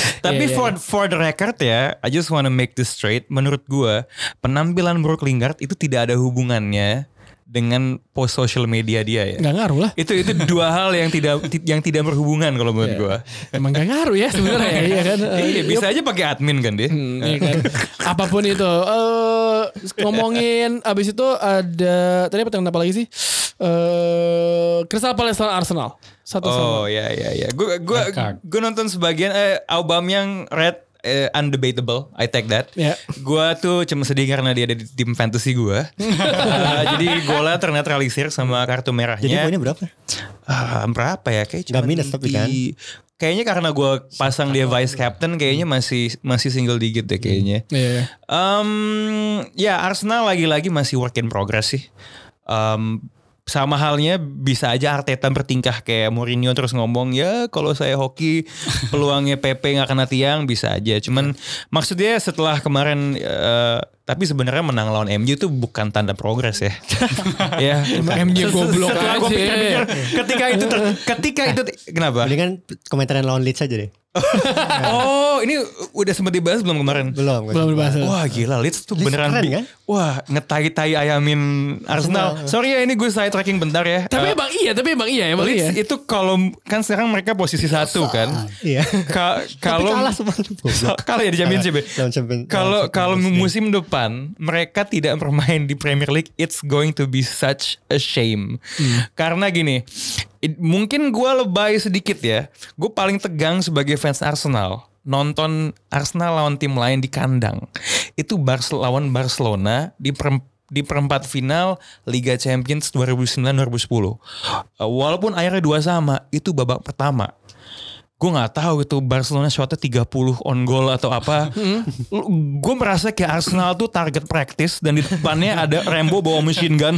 Tapi Iya, iya, for for the record ya, I just wanna make this straight. Menurut gue penampilan Brook Lingard itu tidak ada hubungannya dengan post social media dia ya. Nggak ngaruh lah. Itu itu dua hal yang tidak yang tidak berhubungan kalau menurut Iya. gue. Emang gak ngaruh ya sebenarnya ya, iya kan? Eh, Iya bisa aja pakai admin kan dia. Hmm, iya kan? Apa pun itu. Eh ngomongin abis itu ada tadi pertandingan apa lagi sih? Eh Crystal Palace Arsenal. Satu sama. Oh ya ya ya. Gue gue gue nonton sebagian eh Aubameyang red eh, undebatable. I take that. Ya. Gue tuh cuma sedih karena dia ada di tim fantasy gue. Eh, jadi golnya ternetralisir sama kartu merahnya. Jadi poinnya berapa? Ah, berapa ya? Kayak cuma minus tapi kan? di- Kayaknya karena gue pasang dia vice captain, kayaknya masih masih single digit deh kayaknya. Iya. Um, ya Arsenal lagi-lagi masih work in progress sih. Um, sama halnya bisa aja Arteta bertingkah kayak Mourinho terus ngomong ya kalau saya hoki peluangnya PP nggak kena tiang bisa aja. Cuman maksudnya setelah kemarin eh, tapi sebenarnya menang lawan MU itu bukan tanda progres ya. ya. MU goblok aja. ketika itu ter- ketika itu kenapa? Mendingan komentarin lawan Leeds aja deh. oh, ini udah sempat dibahas belum kemarin? Belum. kan? Belum dibahas. Wah gila Leeds tuh Leeds beneran keren, kan? Wah ngetai-tai ayamin Arsenal. Sorry ya ini gue side tracking bentar ya. Tapi Eh, emang iya, tapi emang iya, emang iya. Leeds itu kalau kan sekarang mereka posisi satu kan. Iya. Ka- kalau kalah kalah ya di Championship ya. Kalau kalau musim depan mereka tidak bermain di Premier League, it's going to be such a shame. Karena gini, it- mungkin gue lebay sedikit ya. Gue paling tegang sebagai fans Arsenal nonton Arsenal lawan tim lain di kandang. Itu Bars lawan Barcelona di di perempat final Liga Champions 2009-2010. Uh, walaupun akhirnya dua sama, itu babak pertama gue nggak tahu itu Barcelona shotnya 30 on goal atau apa. gue merasa kayak Arsenal tuh target practice dan di depannya ada Rambo bawa machine gun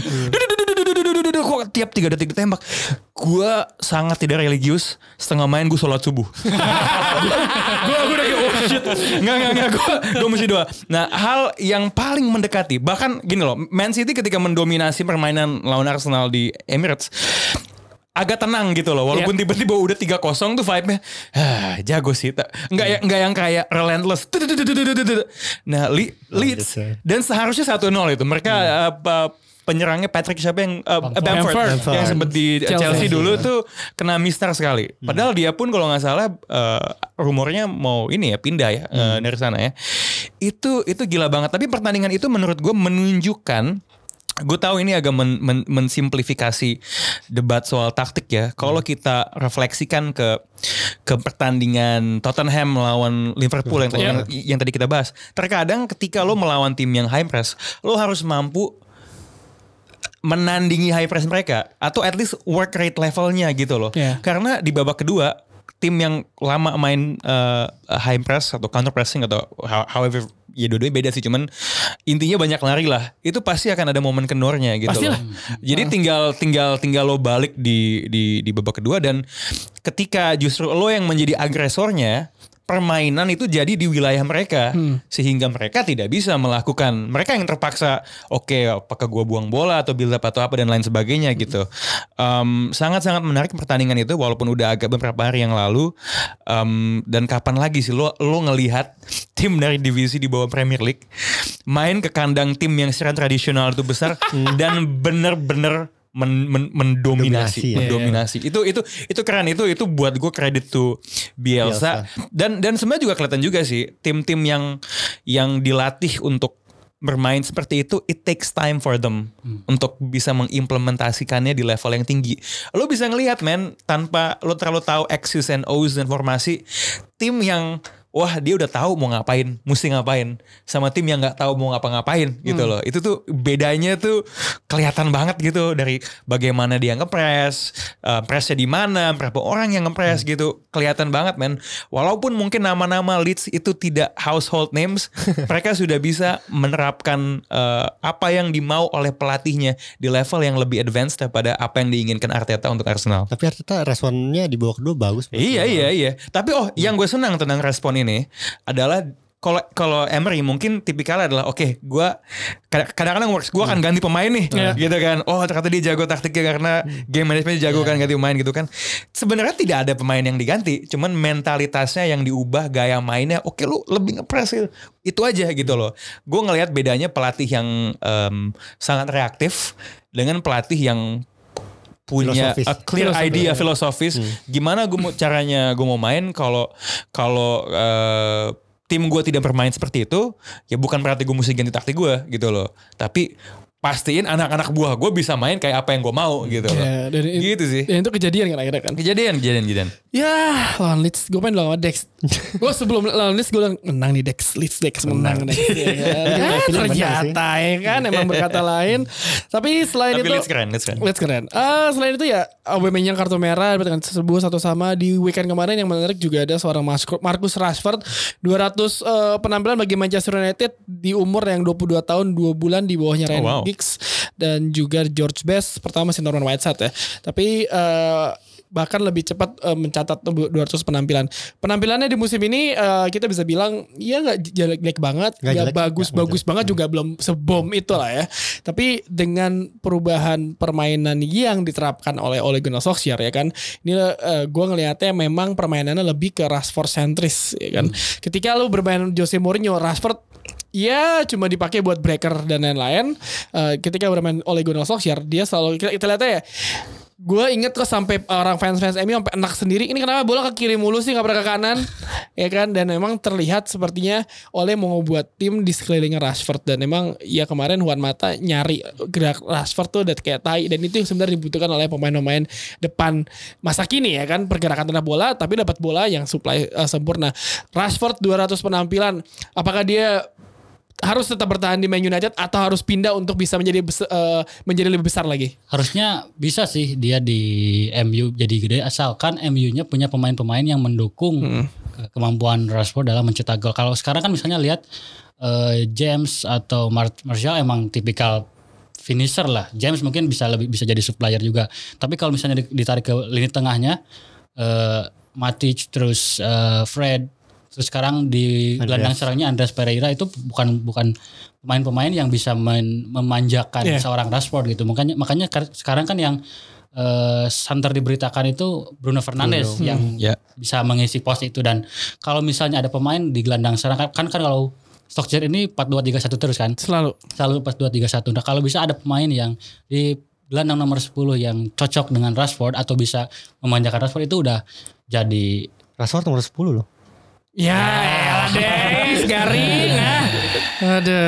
duh, duh, duh, kok tiap tiga detik ditembak. Gue sangat tidak religius. Setengah main gue sholat subuh. gue gue udah oh shit. Nggak nggak nggak gue gue mesti doa. Nah hal yang paling mendekati bahkan gini loh. Man City ketika mendominasi permainan lawan Arsenal di Emirates agak tenang gitu loh walaupun iya. tiba-tiba udah 3-0 tuh vibe-nya ah, jago sih tak nggak yeah. ya nggak yang kayak relentless nah leads iya, Leeds dan seharusnya 1-0 itu mereka iya. yeah. uh, penyerangnya Patrick siapa yang uh, Bamford, Bamford. yang sempat di Chelsea, Chelsea. dulu tuh kena mister sekali. Padahal dia pun kalau nggak salah uh, rumornya mau ini ya pindah ya uh, dari sana ya. Itu itu gila banget. Tapi pertandingan itu menurut gue menunjukkan Gue tahu ini agak men- men- mensimplifikasi debat soal taktik ya. Kalau kita refleksikan ke ke pertandingan Tottenham melawan Liverpool yang, tadi- yang, yang tadi kita bahas, terkadang ketika lo melawan tim yang high press, lo harus mampu menandingi high press mereka atau at least work rate levelnya gitu loh. Iya. Karena di babak kedua tim yang lama main eh, high press atau counter pressing atau how- however ya dua-duanya beda sih cuman intinya banyak lari lah itu pasti akan ada momen kendornya gitu Pastilah. loh. Jadi tinggal tinggal tinggal lo balik di di di babak kedua dan ketika justru lo yang menjadi agresornya permainan itu jadi di wilayah mereka. Sehingga mereka tidak bisa melakukan mereka yang terpaksa oke apakah gua buang bola atau build up atau apa dan lain sebagainya gitu. Em, sangat-sangat menarik pertandingan itu walaupun udah agak beberapa hari yang lalu. Em, dan kapan lagi sih lo lo ngelihat tim dari divisi di bawah Premier League main ke kandang tim yang secara tradisional itu besar dan bener-bener men- men- mendominasi, Dominasi, ya. mendominasi. Itu itu itu keren itu itu buat gue kredit tuh Bielsa. Dan dan sebenarnya juga kelihatan juga sih tim-tim yang yang dilatih untuk bermain seperti itu it takes time for them untuk bisa mengimplementasikannya di level yang tinggi. Lo bisa ngelihat men tanpa lo terlalu tahu X's and O's dan formasi tim yang wah dia udah tahu mau ngapain, mesti ngapain sama tim yang nggak tahu mau ngapa-ngapain gitu loh. Itu tuh bedanya tuh kelihatan banget gitu dari bagaimana dia ngepres, uh, presnya di mana, berapa orang yang ngepres gitu. Kelihatan banget men. Walaupun mungkin nama-nama Leeds itu tidak household names, mereka sudah bisa menerapkan uh, apa yang dimau oleh pelatihnya di level yang lebih advance daripada apa yang diinginkan Arteta untuk Arsenal. Tapi Arteta responnya di babak kedua bagus. Iya iya iya. Tapi oh yang gue senang tentang respon ini adalah kalau kalau Emery mungkin tipikalnya adalah oke gue kadang-kadang works gue akan ganti pemain nih gitu kan. Oh ternyata dia jago taktiknya karena game management jago kan ganti pemain gitu kan. Sebenarnya tidak ada pemain yang diganti cuman mentalitasnya yang diubah gaya mainnya oke lu lebih ngepres itu. Aja gitu loh. Gue ngelihat bedanya pelatih yang em, sangat reaktif dengan pelatih yang punya Filosofis. a clear Filosofis. idea filosofis gimana gue mau caranya gue mau main kalau kalau eh, tim gue tidak bermain seperti itu ya bukan berarti gue mesti ganti taktik gue gitu loh tapi pastiin anak-anak buah gue bisa main kayak apa yang gue mau gitu loh. Ya, dan it- gitu sih. Dan itu kejadian kan akhirnya kan. kejadian kejadian kejadian. Ya lawan Leeds. Gue pengen lawan Dex. Gue sebelum lawan Leeds Gue bilang menang nih Dex. Leeds Dex menang. Dex. Ya? Ya, Ternyata ya kan Emang berkata lain. Tapi selain tapi itu Leeds keren Leeds keren. Leeds keren. Ah, Selain itu ya Aubameyang kartu merah dengan sebuah satu sama Di weekend kemarin. Yang menarik juga ada Seorang Marcus Rashford. 200 eh, penampilan bagi Manchester United Di umur yang 22 tahun 2 bulan di bawahnya Ryan wow. Giggs Dan juga George Best Pertama si Norman Whiteside ya Tapi eh, bahkan lebih cepat eh, mencatat 200 penampilan. Penampilannya di musim ini eh, kita bisa bilang ya nggak jelek-jelek banget, Nggak bagus-bagus banget juga belum sebom itu lah ya. Tapi dengan perubahan permainan yang diterapkan oleh Ole Gunnar Solskjaer ya kan, ini eh, gue ngelihatnya memang permainannya lebih ke Rashford sentris ya kan. Ketika lu bermain Jose Mourinho, Rashford Ya cuma dipakai buat breaker dan lain-lain. Eh, ketika bermain oleh Gunnar Solskjaer, dia selalu kita, kita lihat ya. Gue inget kok sampai orang fans-fans MU sampai enak sendiri. Ini kenapa bola ke kiri mulu sih nggak pernah ke kanan, ya kan? Dan memang terlihat sepertinya oleh mau buat tim di sekelilingnya Rashford dan memang ya kemarin Juan Mata nyari gerak Rashford tuh udah kayak tai dan itu yang sebenarnya dibutuhkan oleh pemain-pemain depan masa kini ya kan pergerakan tanah bola tapi dapat bola yang supply eh, sempurna. Rashford 200 penampilan. Apakah dia harus tetap bertahan di Man United atau harus pindah untuk bisa menjadi eh, menjadi lebih besar lagi? Harusnya bisa sih dia di MU jadi gede asalkan MU-nya punya pemain-pemain yang mendukung ke- kemampuan Rashford dalam mencetak gol. Kalau sekarang kan misalnya lihat eh, James atau Mar- Martial emang tipikal finisher lah. James mungkin bisa lebih bisa jadi supplier juga. Tapi kalau misalnya di- ditarik ke lini tengahnya eh Matic terus eh, Fred terus sekarang di gelandang serangnya Andreas Pereira itu bukan bukan pemain-pemain yang bisa men- memanjakan Iya. seorang Rashford gitu. Makanya makanya kar- sekarang kan yang eh, santer diberitakan itu Bruno Fernandes yang Ya. bisa mengisi pos itu dan kalau misalnya ada pemain di gelandang serang kan kan kalau Stockjer ini 4-2-3-1 terus kan Selalu. selalu pas 2-3-1. Nah, kalau bisa ada pemain yang di gelandang nomor 10 yang cocok dengan Rashford atau bisa memanjakan Rashford itu udah jadi Rashford nomor 10 loh. Ya, elah Dex, garing ah. Ada,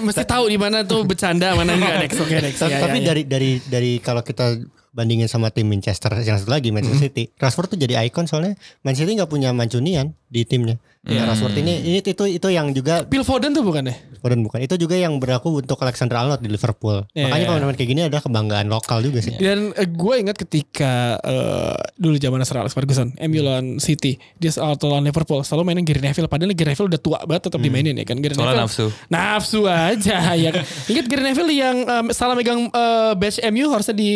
mesti tahu di mana tuh bercanda mana enggak Dex. Oke Dex. Ta- Ya, Tapi ya, ya. dari dari dari kalau kita bandingin sama tim Manchester yang satu lagi Manchester City, Rashford tuh jadi ikon soalnya Man City nggak punya Mancunian di timnya. Ya Rashford ini ini itu itu yang juga Phil Foden tuh bukan ya? Foden bukan. Itu juga yang berlaku untuk Alexander Arnold di Liverpool. Iya, Makanya iya. pemain-pemain kayak gini adalah kebanggaan lokal juga sih. Dan eh, gue ingat ketika eh, dulu zaman Sir Alex Ferguson, MU lawan City, dia atau lawan Liverpool selalu mainin Gary Neville. Padahal Gary Neville udah tua banget tetap dimainin ya kan. Gary Soalnya Neville, nafsu. Nafsu aja ya kan. Ingat Gary Neville yang em, salah megang eh, badge MU harusnya di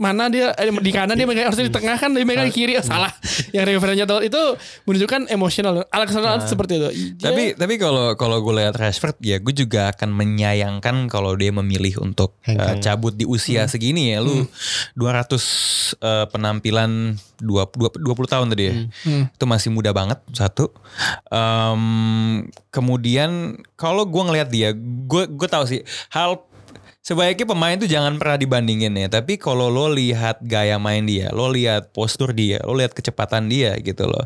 mana dia eh, di kanan dia megang harusnya di tengah kan dia megang di kiri oh, salah. Yang referensinya itu menunjukkan emosional. Alexander Arnold seperti itu. Dia- Tapi tapi kalau kalau gue lihat Rashford ya gue juga akan menyayangkan kalau dia memilih untuk Hengkang. cabut di usia segini ya lu 200 eh, penampilan 20, 20 tahun tadi ya. Itu masih muda banget satu. Em, kemudian kalau gue ngelihat dia gue gue tahu sih hal Sebaiknya pemain tuh jangan pernah dibandingin ya. Tapi kalau lo lihat gaya main dia, lo lihat postur dia, lo lihat kecepatan dia gitu loh.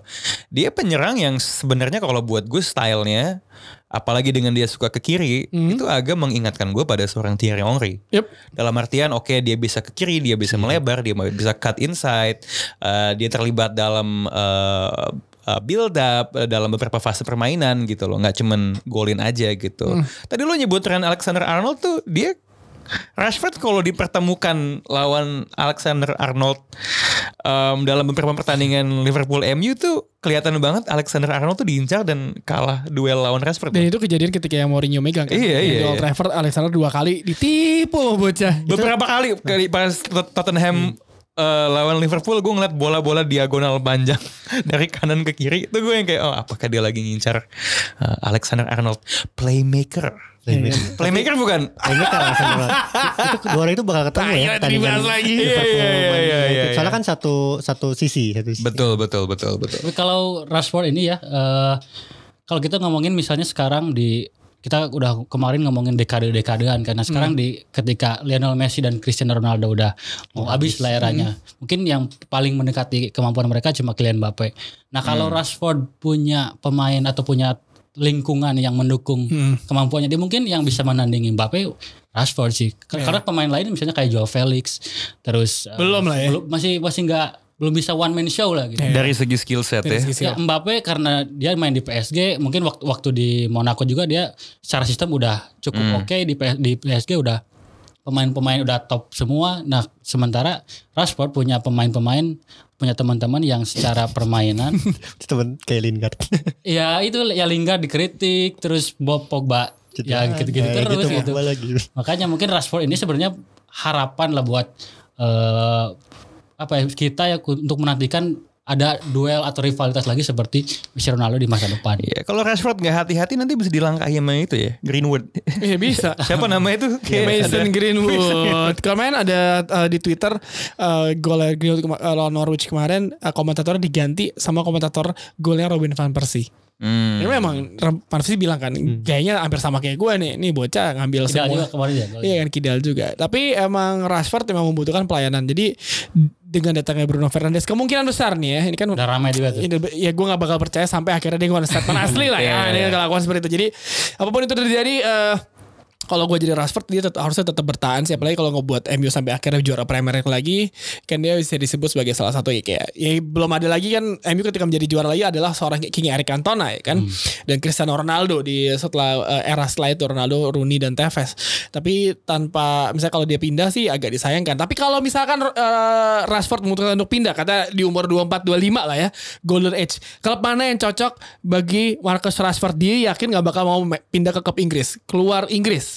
Dia penyerang yang sebenarnya kalau buat gue stylenya, apalagi dengan dia suka ke kiri, itu agak mengingatkan gue pada seorang Thierry Henry. Yup. Dalam artian oke dia bisa ke kiri, dia bisa melebar, dia bisa cut inside, eh, dia terlibat dalam eh, build up dalam beberapa fase permainan gitu loh, nggak cuman golin aja gitu. Tadi lo nyebut Trent Alexander Arnold tuh dia Rashford kalau dipertemukan lawan Alexander Arnold em, dalam beberapa pertandingan Liverpool MU tuh kelihatan banget Alexander Arnold tuh diincar dan kalah duel lawan Rashford. Dan itu kejadian ketika yang Mourinho megang kan. Iya, iya, Old iya. Trafford Alexander dua kali ditipu bocah. Beberapa kali kali pas Tot- Tottenham eh, lawan Liverpool gue ngeliat bola-bola diagonal panjang dari kanan ke kiri itu gue yang kayak oh apakah dia lagi ngincar eh, Alexander Arnold playmaker playmaker bukan Kayaknya kan Alexander Arnold. itu kedua orang itu bakal ketemu ya. Pertandingan dibahas lagi. Liverpool Iya, iya, Man iya, iya, Soalnya iya. kan satu satu sisi, satu sisi. betul betul betul betul Tapi kalau Rashford ini ya, eh, kalau kita ngomongin misalnya sekarang di kita udah kemarin ngomongin dekade-dekadean karena sekarang di ketika Lionel Messi dan Cristiano Ronaldo udah mau habis lah eranya. Mungkin yang paling mendekati kemampuan mereka cuma Kylian Mbappe. Nah, kalau Rashford punya pemain atau punya lingkungan yang mendukung kemampuannya dia mungkin yang bisa menandingi Mbappe Rashford sih. K- Karena pemain lain misalnya kayak Joao Felix terus eh, Belum lah ya. belum- masih masih nggak belum bisa one man show lah gitu. dari segi skill set ya Ya Mbappe karena dia main di PSG, mungkin waktu waktu di Monaco juga dia secara sistem udah cukup oke di PS di PSG udah pemain-pemain udah top semua. Nah, sementara Rashford punya pemain-pemain punya teman-teman yang secara permainan Temen kayak Lingard. ya itu ya Lingard dikritik terus Bob Pogba ya gitu-gitu Kayak terus gitu, gitu. Lagi. Makanya mungkin Rashford ini sebenarnya harapan lah buat eh, apa ya kita ya untuk menantikan ada duel atau rivalitas lagi seperti Messi Ronaldo di masa depan. Iya, kalau Rashford nggak hati-hati nanti bisa dilangkahi sama itu ya, Greenwood. Iya bisa. Siapa nama itu? Kayak Mason ada- Greenwood. Kemarin ada uh, di Twitter uh, golnya Greenwood kema- uh, lawan Norwich kemarin uh, komentatornya diganti sama komentator golnya Robin van Persie. Hmm. Ini memang Persie bilang kan kayaknya hampir sama kayak gue nih. Nih bocah ngambil Tidak semua. juga kemarin ya. Iya kan Kidal juga. Tapi emang Rashford memang membutuhkan pelayanan. Jadi dengan datangnya Bruno Fernandes kemungkinan besar nih ya. Ini kan Udah ramai juga tuh. ini, ya gue gak bakal percaya sampai akhirnya dia ngeluarin statement asli lah ya. Dia kelakuan seperti itu. Jadi apa pun itu terjadi eh, kalau gue jadi Rashford dia tetap, harusnya tetap bertahan sih. Apalagi kalau ngebuat MU sampai akhirnya juara Premier League lagi kan dia bisa disebut sebagai salah satu ya kayak ya belum ada lagi kan MU ketika menjadi juara lagi adalah seorang kayak King Eric Cantona ya kan? Dan Cristiano Ronaldo di setelah eh, era setelah itu Ronaldo, Rooney dan Tevez. Tapi tanpa misalnya kalau dia pindah sih agak disayangkan. Tapi kalau misalkan eh, Rashford memutuskan untuk pindah kata di umur 24 25 lah ya golden age. Klub mana yang cocok bagi Marcus Rashford? Dia yakin nggak bakal mau pindah ke klub Inggris. Keluar Inggris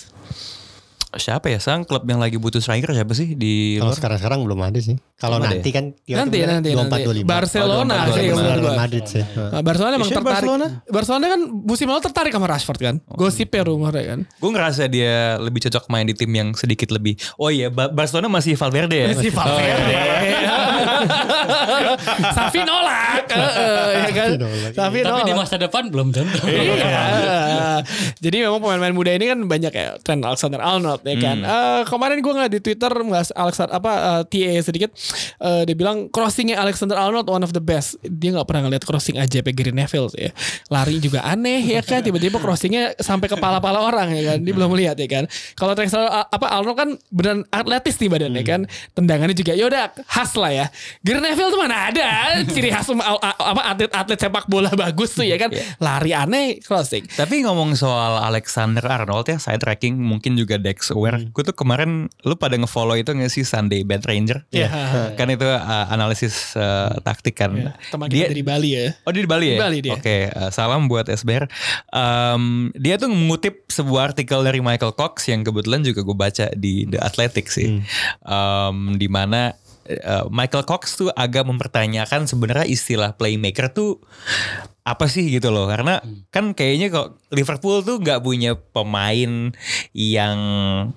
Siapa ya sang klub yang lagi butuh striker siapa sih di Kalau luar? sekarang-sekarang belum ada sih. Kalau nanti kan dia Nanti, nanti, 24 nanti. 25. Barcelona Oh, 24, sih 25. menurut gua. Madrid sih. Nah, Barcelona emang tertarik. Barcelona? Barcelona? kan musim lalu tertarik sama Rashford kan. Gosipnya rumornya kan. Gue ngerasa dia lebih cocok main di tim yang sedikit lebih. Oh iya, Ba- Barcelona masih Valverde ya. Si Valverde. Safi nolak. Heeh, ya kan? Safi nolak. Safi Tapi di masa depan belum tentu. Iya. Jadi memang pemain-pemain muda ini kan banyak ya Trent Alexander Arnold ya kan. Eh, kemarin gue ngeliat di Twitter ngebahas Alexander apa eh, TA sedikit eh, dia bilang crossingnya Alexander Arnold one of the best. Dia nggak pernah ngeliat crossing aja Gary Neville sih ya. Lari juga aneh ya kan tiba-tiba crossingnya sampai kepala-pala orang ya kan. Dia belum lihat ya kan. Kalau Alexander- apa Arnold kan beneran atletis nih badannya kan. Tendangannya juga ya udah khas lah ya. Gary Neville tuh mana ada ciri khas um, apa atlet-atlet sepak bola bagus tuh ya kan. Lari aneh crossing. Tapi ngomong soal Alexander Arnold ya, saya tracking mungkin juga Dex aware. Gue tuh kemarin lu pada ngefollow itu nggak sih Sunday Bad Ranger? Iya. Kan itu uh, analisis uh, taktik kan. Teman kita dari Bali ya. Oh dia di Bali ya? Di Bali dia. Oke, uh, salam buat SBR. Um, dia tuh mengutip sebuah artikel dari Michael Cox yang kebetulan juga gue baca di The Athletic sih. Um, di mana uh, Michael Cox tuh agak mempertanyakan sebenarnya istilah playmaker tuh apa sih gitu loh karena kan kayaknya kok Liverpool tuh nggak punya pemain yang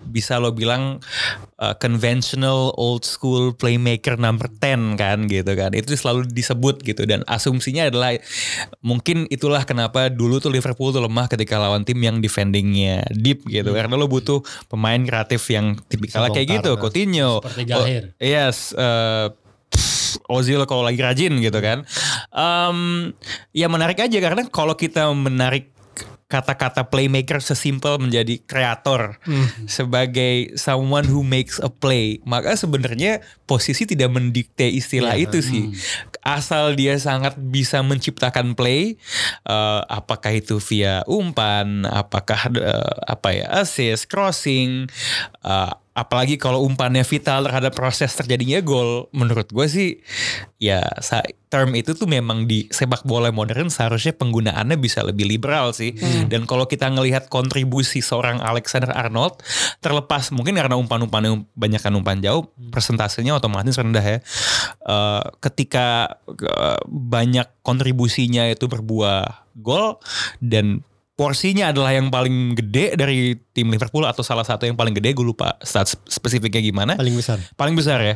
bisa lo bilang uh, conventional old school playmaker number 10 kan gitu kan. Itu selalu disebut gitu dan asumsinya adalah mungkin itulah kenapa dulu tuh Liverpool tuh lemah ketika lawan tim yang defendingnya deep gitu. Karena lo butuh pemain kreatif yang tipikalnya kayak gitu. Coutinho. Seperti Gahir. Oh, yes uh, Ozil kalau lagi rajin gitu kan. Em, ya menarik aja karena kalau kita menarik kata-kata playmaker sesimpel menjadi kreator sebagai someone who makes a play maka sebenarnya posisi tidak mendikte istilah itu sih. Asal dia sangat bisa menciptakan play eh, apakah itu via umpan apakah eh, apa ya assist crossing eh, apalagi kalau umpannya vital terhadap proses terjadinya gol menurut gue sih ya term itu tuh memang di sepak bola modern seharusnya penggunaannya bisa lebih liberal sih. Dan kalau kita ngelihat kontribusi seorang Alexander Arnold terlepas mungkin karena umpan-umpannya banyakkan umpan jauh persentasenya otomatis rendah ya. Eh, ketika eh, banyak kontribusinya itu berbuah gol dan porsinya adalah yang paling gede dari tim Liverpool atau salah satu yang paling gede gue lupa stat spesifiknya gimana. Paling besar. Paling besar ya.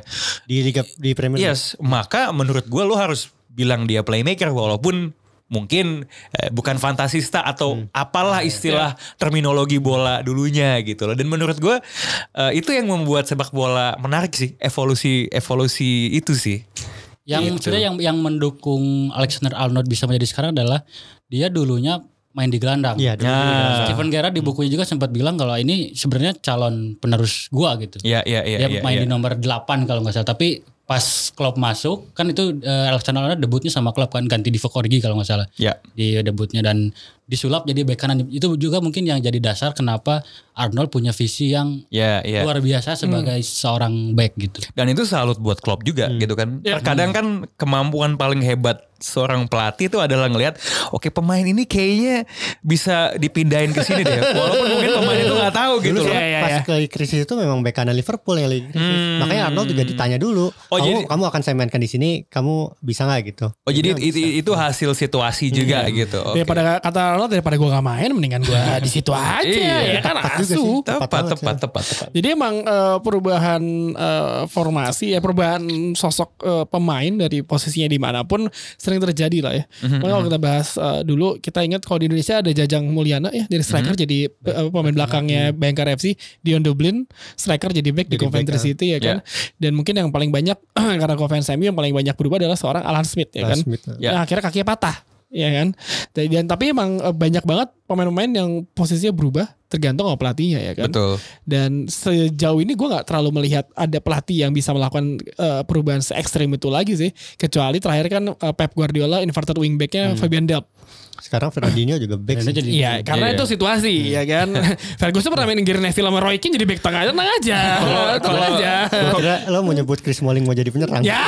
Di liga di Premier League. yes maka menurut gue lo harus bilang dia playmaker walaupun mungkin eh, bukan fantasista atau apalah istilah terminologi bola dulunya gitu loh. Dan menurut gue eh, itu yang membuat sepak bola menarik sih evolusi evolusi itu sih. Yang Gitu. sebenarnya yang yang mendukung Alexander Arnold bisa menjadi sekarang adalah dia dulunya main di gelandang. Iya, Nah. di gelandang. Stephen Gerrard di bukunya juga sempat bilang kalau ini sebenarnya calon penerus gua gitu. ya ya ya dia ya, main ya. di nomor 8 kalau nggak salah. Tapi pas Klopp masuk kan itu eh, Alexander Arnold debutnya sama Klopp kan ganti Divock Origi kalau nggak salah ya di debutnya dan disulap jadi bek kanan itu juga mungkin yang jadi dasar kenapa Arnold punya visi yang ya ya luar biasa sebagai seorang back gitu. Dan itu salut buat Klopp juga gitu kan. Ya. Terkadang kan kemampuan paling hebat seorang pelatih itu adalah ngelihat oke pemain ini kayaknya bisa dipindahin ke sini deh. Walaupun mungkin pemain itu nggak tahu gitu Dulu loh. Iya, iya, pas iya. lagi krisis itu memang bek kanan Liverpool yang lagi krisis. Hmm. Makanya Arnold juga ditanya dulu. Oh, kamu, jadi- kamu akan saya mainkan di sini, kamu bisa nggak gitu? Oh jadi itu, itu hasil situasi juga gitu. Oke. Daripada kata Arnold daripada gue gak main mendingan gue di situ aja Iya. ya kan sih. asu. tepat Tepat tepat tepat tepat. Jadi emang eh, perubahan eh, formasi ya perubahan sosok eh, pemain dari posisinya di mana pun sering terjadi lah ya. Makanya kalau kita bahas eh, dulu kita ingat kalau di Indonesia ada Jajang Mulyana ya dari striker jadi eh, pemain belakangnya Bayangkara FC Dion Dublin striker jadi back di Coventry back, City ya kan. Dan mungkin yang paling banyak karena Coventry MU yang paling banyak berubah adalah seorang Alan Smith ya kan. Alan Smith, ya. Yang akhirnya kakinya patah ya kan. Dan, tapi emang eh, banyak banget pemain-pemain yang posisinya berubah tergantung sama pelatihnya ya kan. Betul. Dan sejauh ini gue nggak terlalu melihat ada pelatih yang bisa melakukan eh, perubahan se ekstrim itu lagi sih. Kecuali terakhir kan eh, Pep Guardiola inverted wingbacknya Fabian Delp. Sekarang Fernandinho juga back sih. jadi- Iya, karena Iya. itu situasi ya kan. Ferguson pernah main Gary Neville sama Roy Keane jadi back tengah tenang aja. tenang aja. Kira lo mau nyebut Chris Smalling mau jadi penyerang. ya,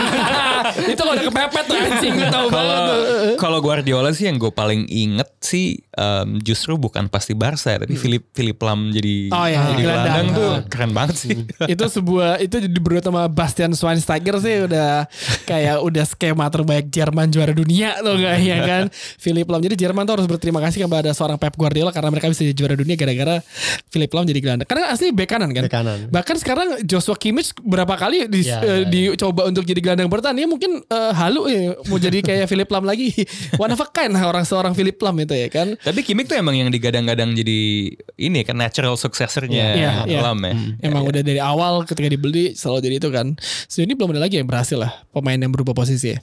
itu kalau udah kepepet tuh anjing gue tahu banget. Kalau tuh. kalau Guardiola sih yang gue paling inget sih em, justru bukan pasti Barca tapi Philip Philip Lam jadi Oh, iya, jadi gelandang. gelandang tuh keren banget sih. itu sebuah itu di berdua sama Bastian Schweinsteiger sih udah kayak udah skema terbaik Jerman juara dunia tuh gak ya kan? Philip Lam. Jadi Jerman tuh harus berterima kasih kepada seorang Pep Guardiola karena mereka bisa jadi juara dunia gara-gara Philip Lam jadi gelandang. Karena asli bek kanan kan? Bek kanan. bahkan sekarang Joshua Kimmich berapa kali di, Ya, eh, ya, dicoba untuk jadi gelandang bertahan ya mungkin eh, halu ya mau jadi kayak Philip Lam lagi. One of a kind orang seorang Philip Lam itu ya kan? Tapi Kimmich tuh emang yang digadang-gadang jadi ini kan natural successornya Iya, iya. Lam ya. Emang udah dari awal ketika dibeli selalu jadi itu kan. Sejauh ini belum ada lagi yang berhasil lah pemain yang berubah posisi ya.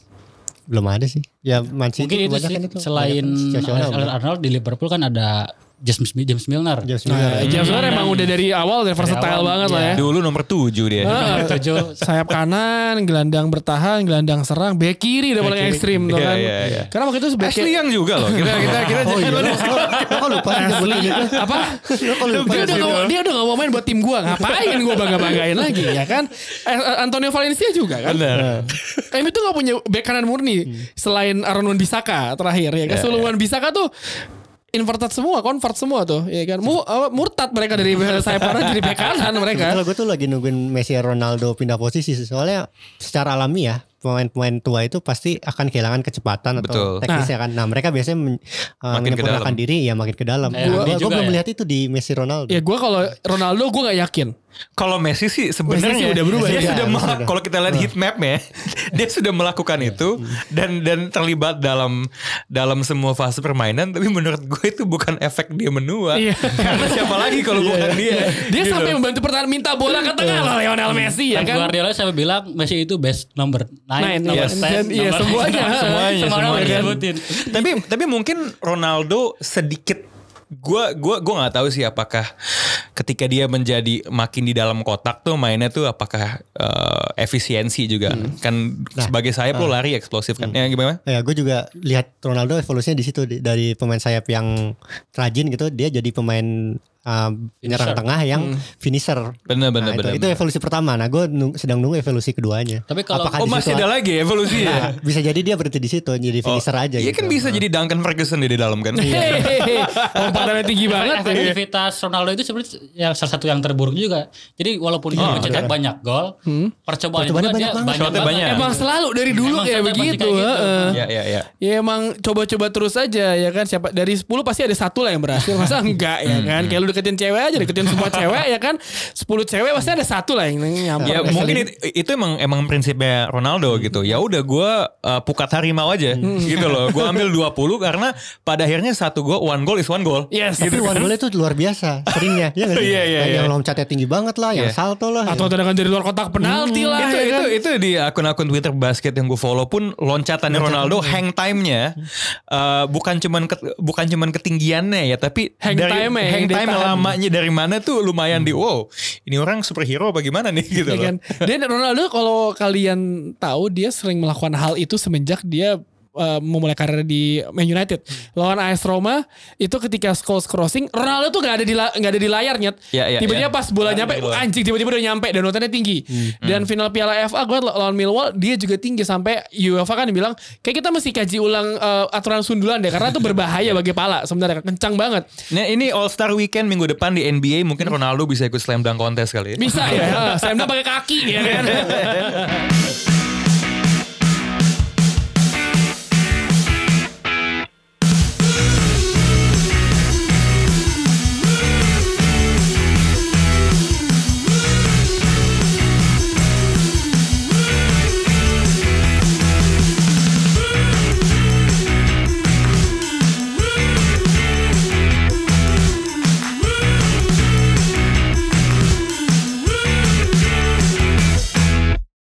Belum ada sih. Ya Mungkin itu sih kebanyakan selain kebanyakan situasional. Alexander Arnold di Liverpool kan ada James James Milner. James Nah, Miller. James Harden emang udah dari awal dari versatile awal, banget lah ya. Dulu nomor 7 dia. Tujuh. sayap kanan, gelandang bertahan, gelandang serang, back kiri udah paling ekstrim tuh Iya, kan. iya, iya. Karena waktu itu back Ashley Young juga loh. Kita kita kita Oh iya. Kok lupa sih nyebutin itu? apa? Lo kok lupa dia udah gak, dia udah gak mau main buat tim gua ngapain gua bangga banggain lagi ya kan eh, Antonio Valencia juga kan Benar. Kami tuh gak punya back kanan murni selain Aaron Wan Bisaka terakhir ya kan seluruh Wan Bisaka tuh inverted semua convert semua tuh ya kan Mu, apa, murtad mereka dari sayap kanan jadi back kanan mereka Kalau gue tuh lagi nungguin Messi Ronaldo pindah posisi soalnya secara alami ya pemain-pemain tua itu pasti akan kehilangan kecepatan atau Betul. teknisnya kan. Nah mereka biasanya men, uh, Makin ke menyempurnakan dalam. diri ya makin ke dalam. Eh, Gue dia juga belum ya. melihat itu di Messi Ronaldo. ya gua kalau Ronaldo gua gak yakin Kalau Messi sih sebenarnya Messi sih udah berubah dia ya. sudah sudah. kalau kita lihat heat mapnya dia sudah melakukan itu dan dan terlibat dalam dalam semua fase permainan tapi menurut gue itu bukan efek dia menua Iya. karena siapa lagi kalau bukan dia dia Gitu. sampai membantu pertahanan minta bola ke tengah loh Lionel Messi ya Kan kan Guardiola sampai bilang Messi itu best number 9, Nine, number yes. 10, Dan- iya, semuanya. Semuanya, Semuanya semuanya. disebutin. tapi tapi mungkin Ronaldo sedikit gua gua gua nggak tahu sih apakah ketika dia menjadi makin di dalam kotak tuh mainnya tuh apakah eh, efisiensi juga kan sebagai sayap lo lari eksplosif kan ya gimana Ya gue juga lihat Ronaldo evolusinya di situ dari pemain sayap yang rajin gitu dia jadi pemain uh, penyerang Finisher. tengah yang finisher. bener bener Nah, itu, bener itu evolusi pertama. Nah gue sedang nunggu evolusi keduanya. Tapi kalau- Apakah oh masih ada lagi evolusi ya Nah, bisa jadi dia berhenti di situ jadi finisher aja. Iya gitu. kan bisa jadi Duncan Ferguson di dalam kan. Hehehe. Lompatannya tinggi banget ya. Efektivitas Ronaldo itu sebenarnya yang salah satu yang terburuk juga. Jadi walaupun dia mencetak banyak gol, percobaan juga Percobaannya dia banyak banget. banyak banget. banyak. Emang selalu dari dulu Emang pasti begitu. kayak gitu. heeh. Ya ya ya. Ya emang coba-coba terus aja ya kan siapa dari 10 pasti ada satu lah yang berhasil masa enggak ya kan kayak lu deketin cewek aja deketin semua cewek ya kan 10 cewek pasti ada satu lah yang nyampe Ya mungkin itu, itu emang emang prinsipnya Ronaldo gitu. Ya udah gue pukat harimau aja gitu loh. Gue ambil 20 karena pada akhirnya satu gue one goal is one goal. yes Tapi one goal itu luar biasa seringnya. Ya? Iya, iya, Yang- iya. Yang loncatnya tinggi banget lah, yang Iya. salto lah. atau tendangan dari luar kotak penalti lah itu ya itu kan? itu di akun-akun Twitter basket yang gue follow pun loncatannya Ronaldo hang time-nya eh, bukan cuman ket- bukan cuman ketinggiannya ya tapi Hang dari time-nya yang hang time lamanya dari mana tuh lumayan di wow ini orang superhero apa gimana nih gitu Ya loh. kan? Dan Ronaldo kalau kalian tahu dia sering melakukan hal itu semenjak dia uh, memulai karir di Man United. Lawan AS Roma itu ketika Scholes crossing, Ronaldo tuh gak ada di nggak ada di layar nyet. Ya, ya, tiba-tiba ya. pas bola nyampe, anjing tiba-tiba udah nyampe dan notanya tinggi. Dan final Piala FA gue lawan Millwall dia juga tinggi sampai UEFA kan bilang kayak kita mesti kaji ulang uh, aturan sundulan deh karena itu berbahaya bagi pala sebenarnya kencang banget. Nah ini All Star Weekend minggu depan di NBA mungkin Ronaldo bisa ikut slam dunk kontes kali ya. Bisa ya, saya pakai kaki ya kan.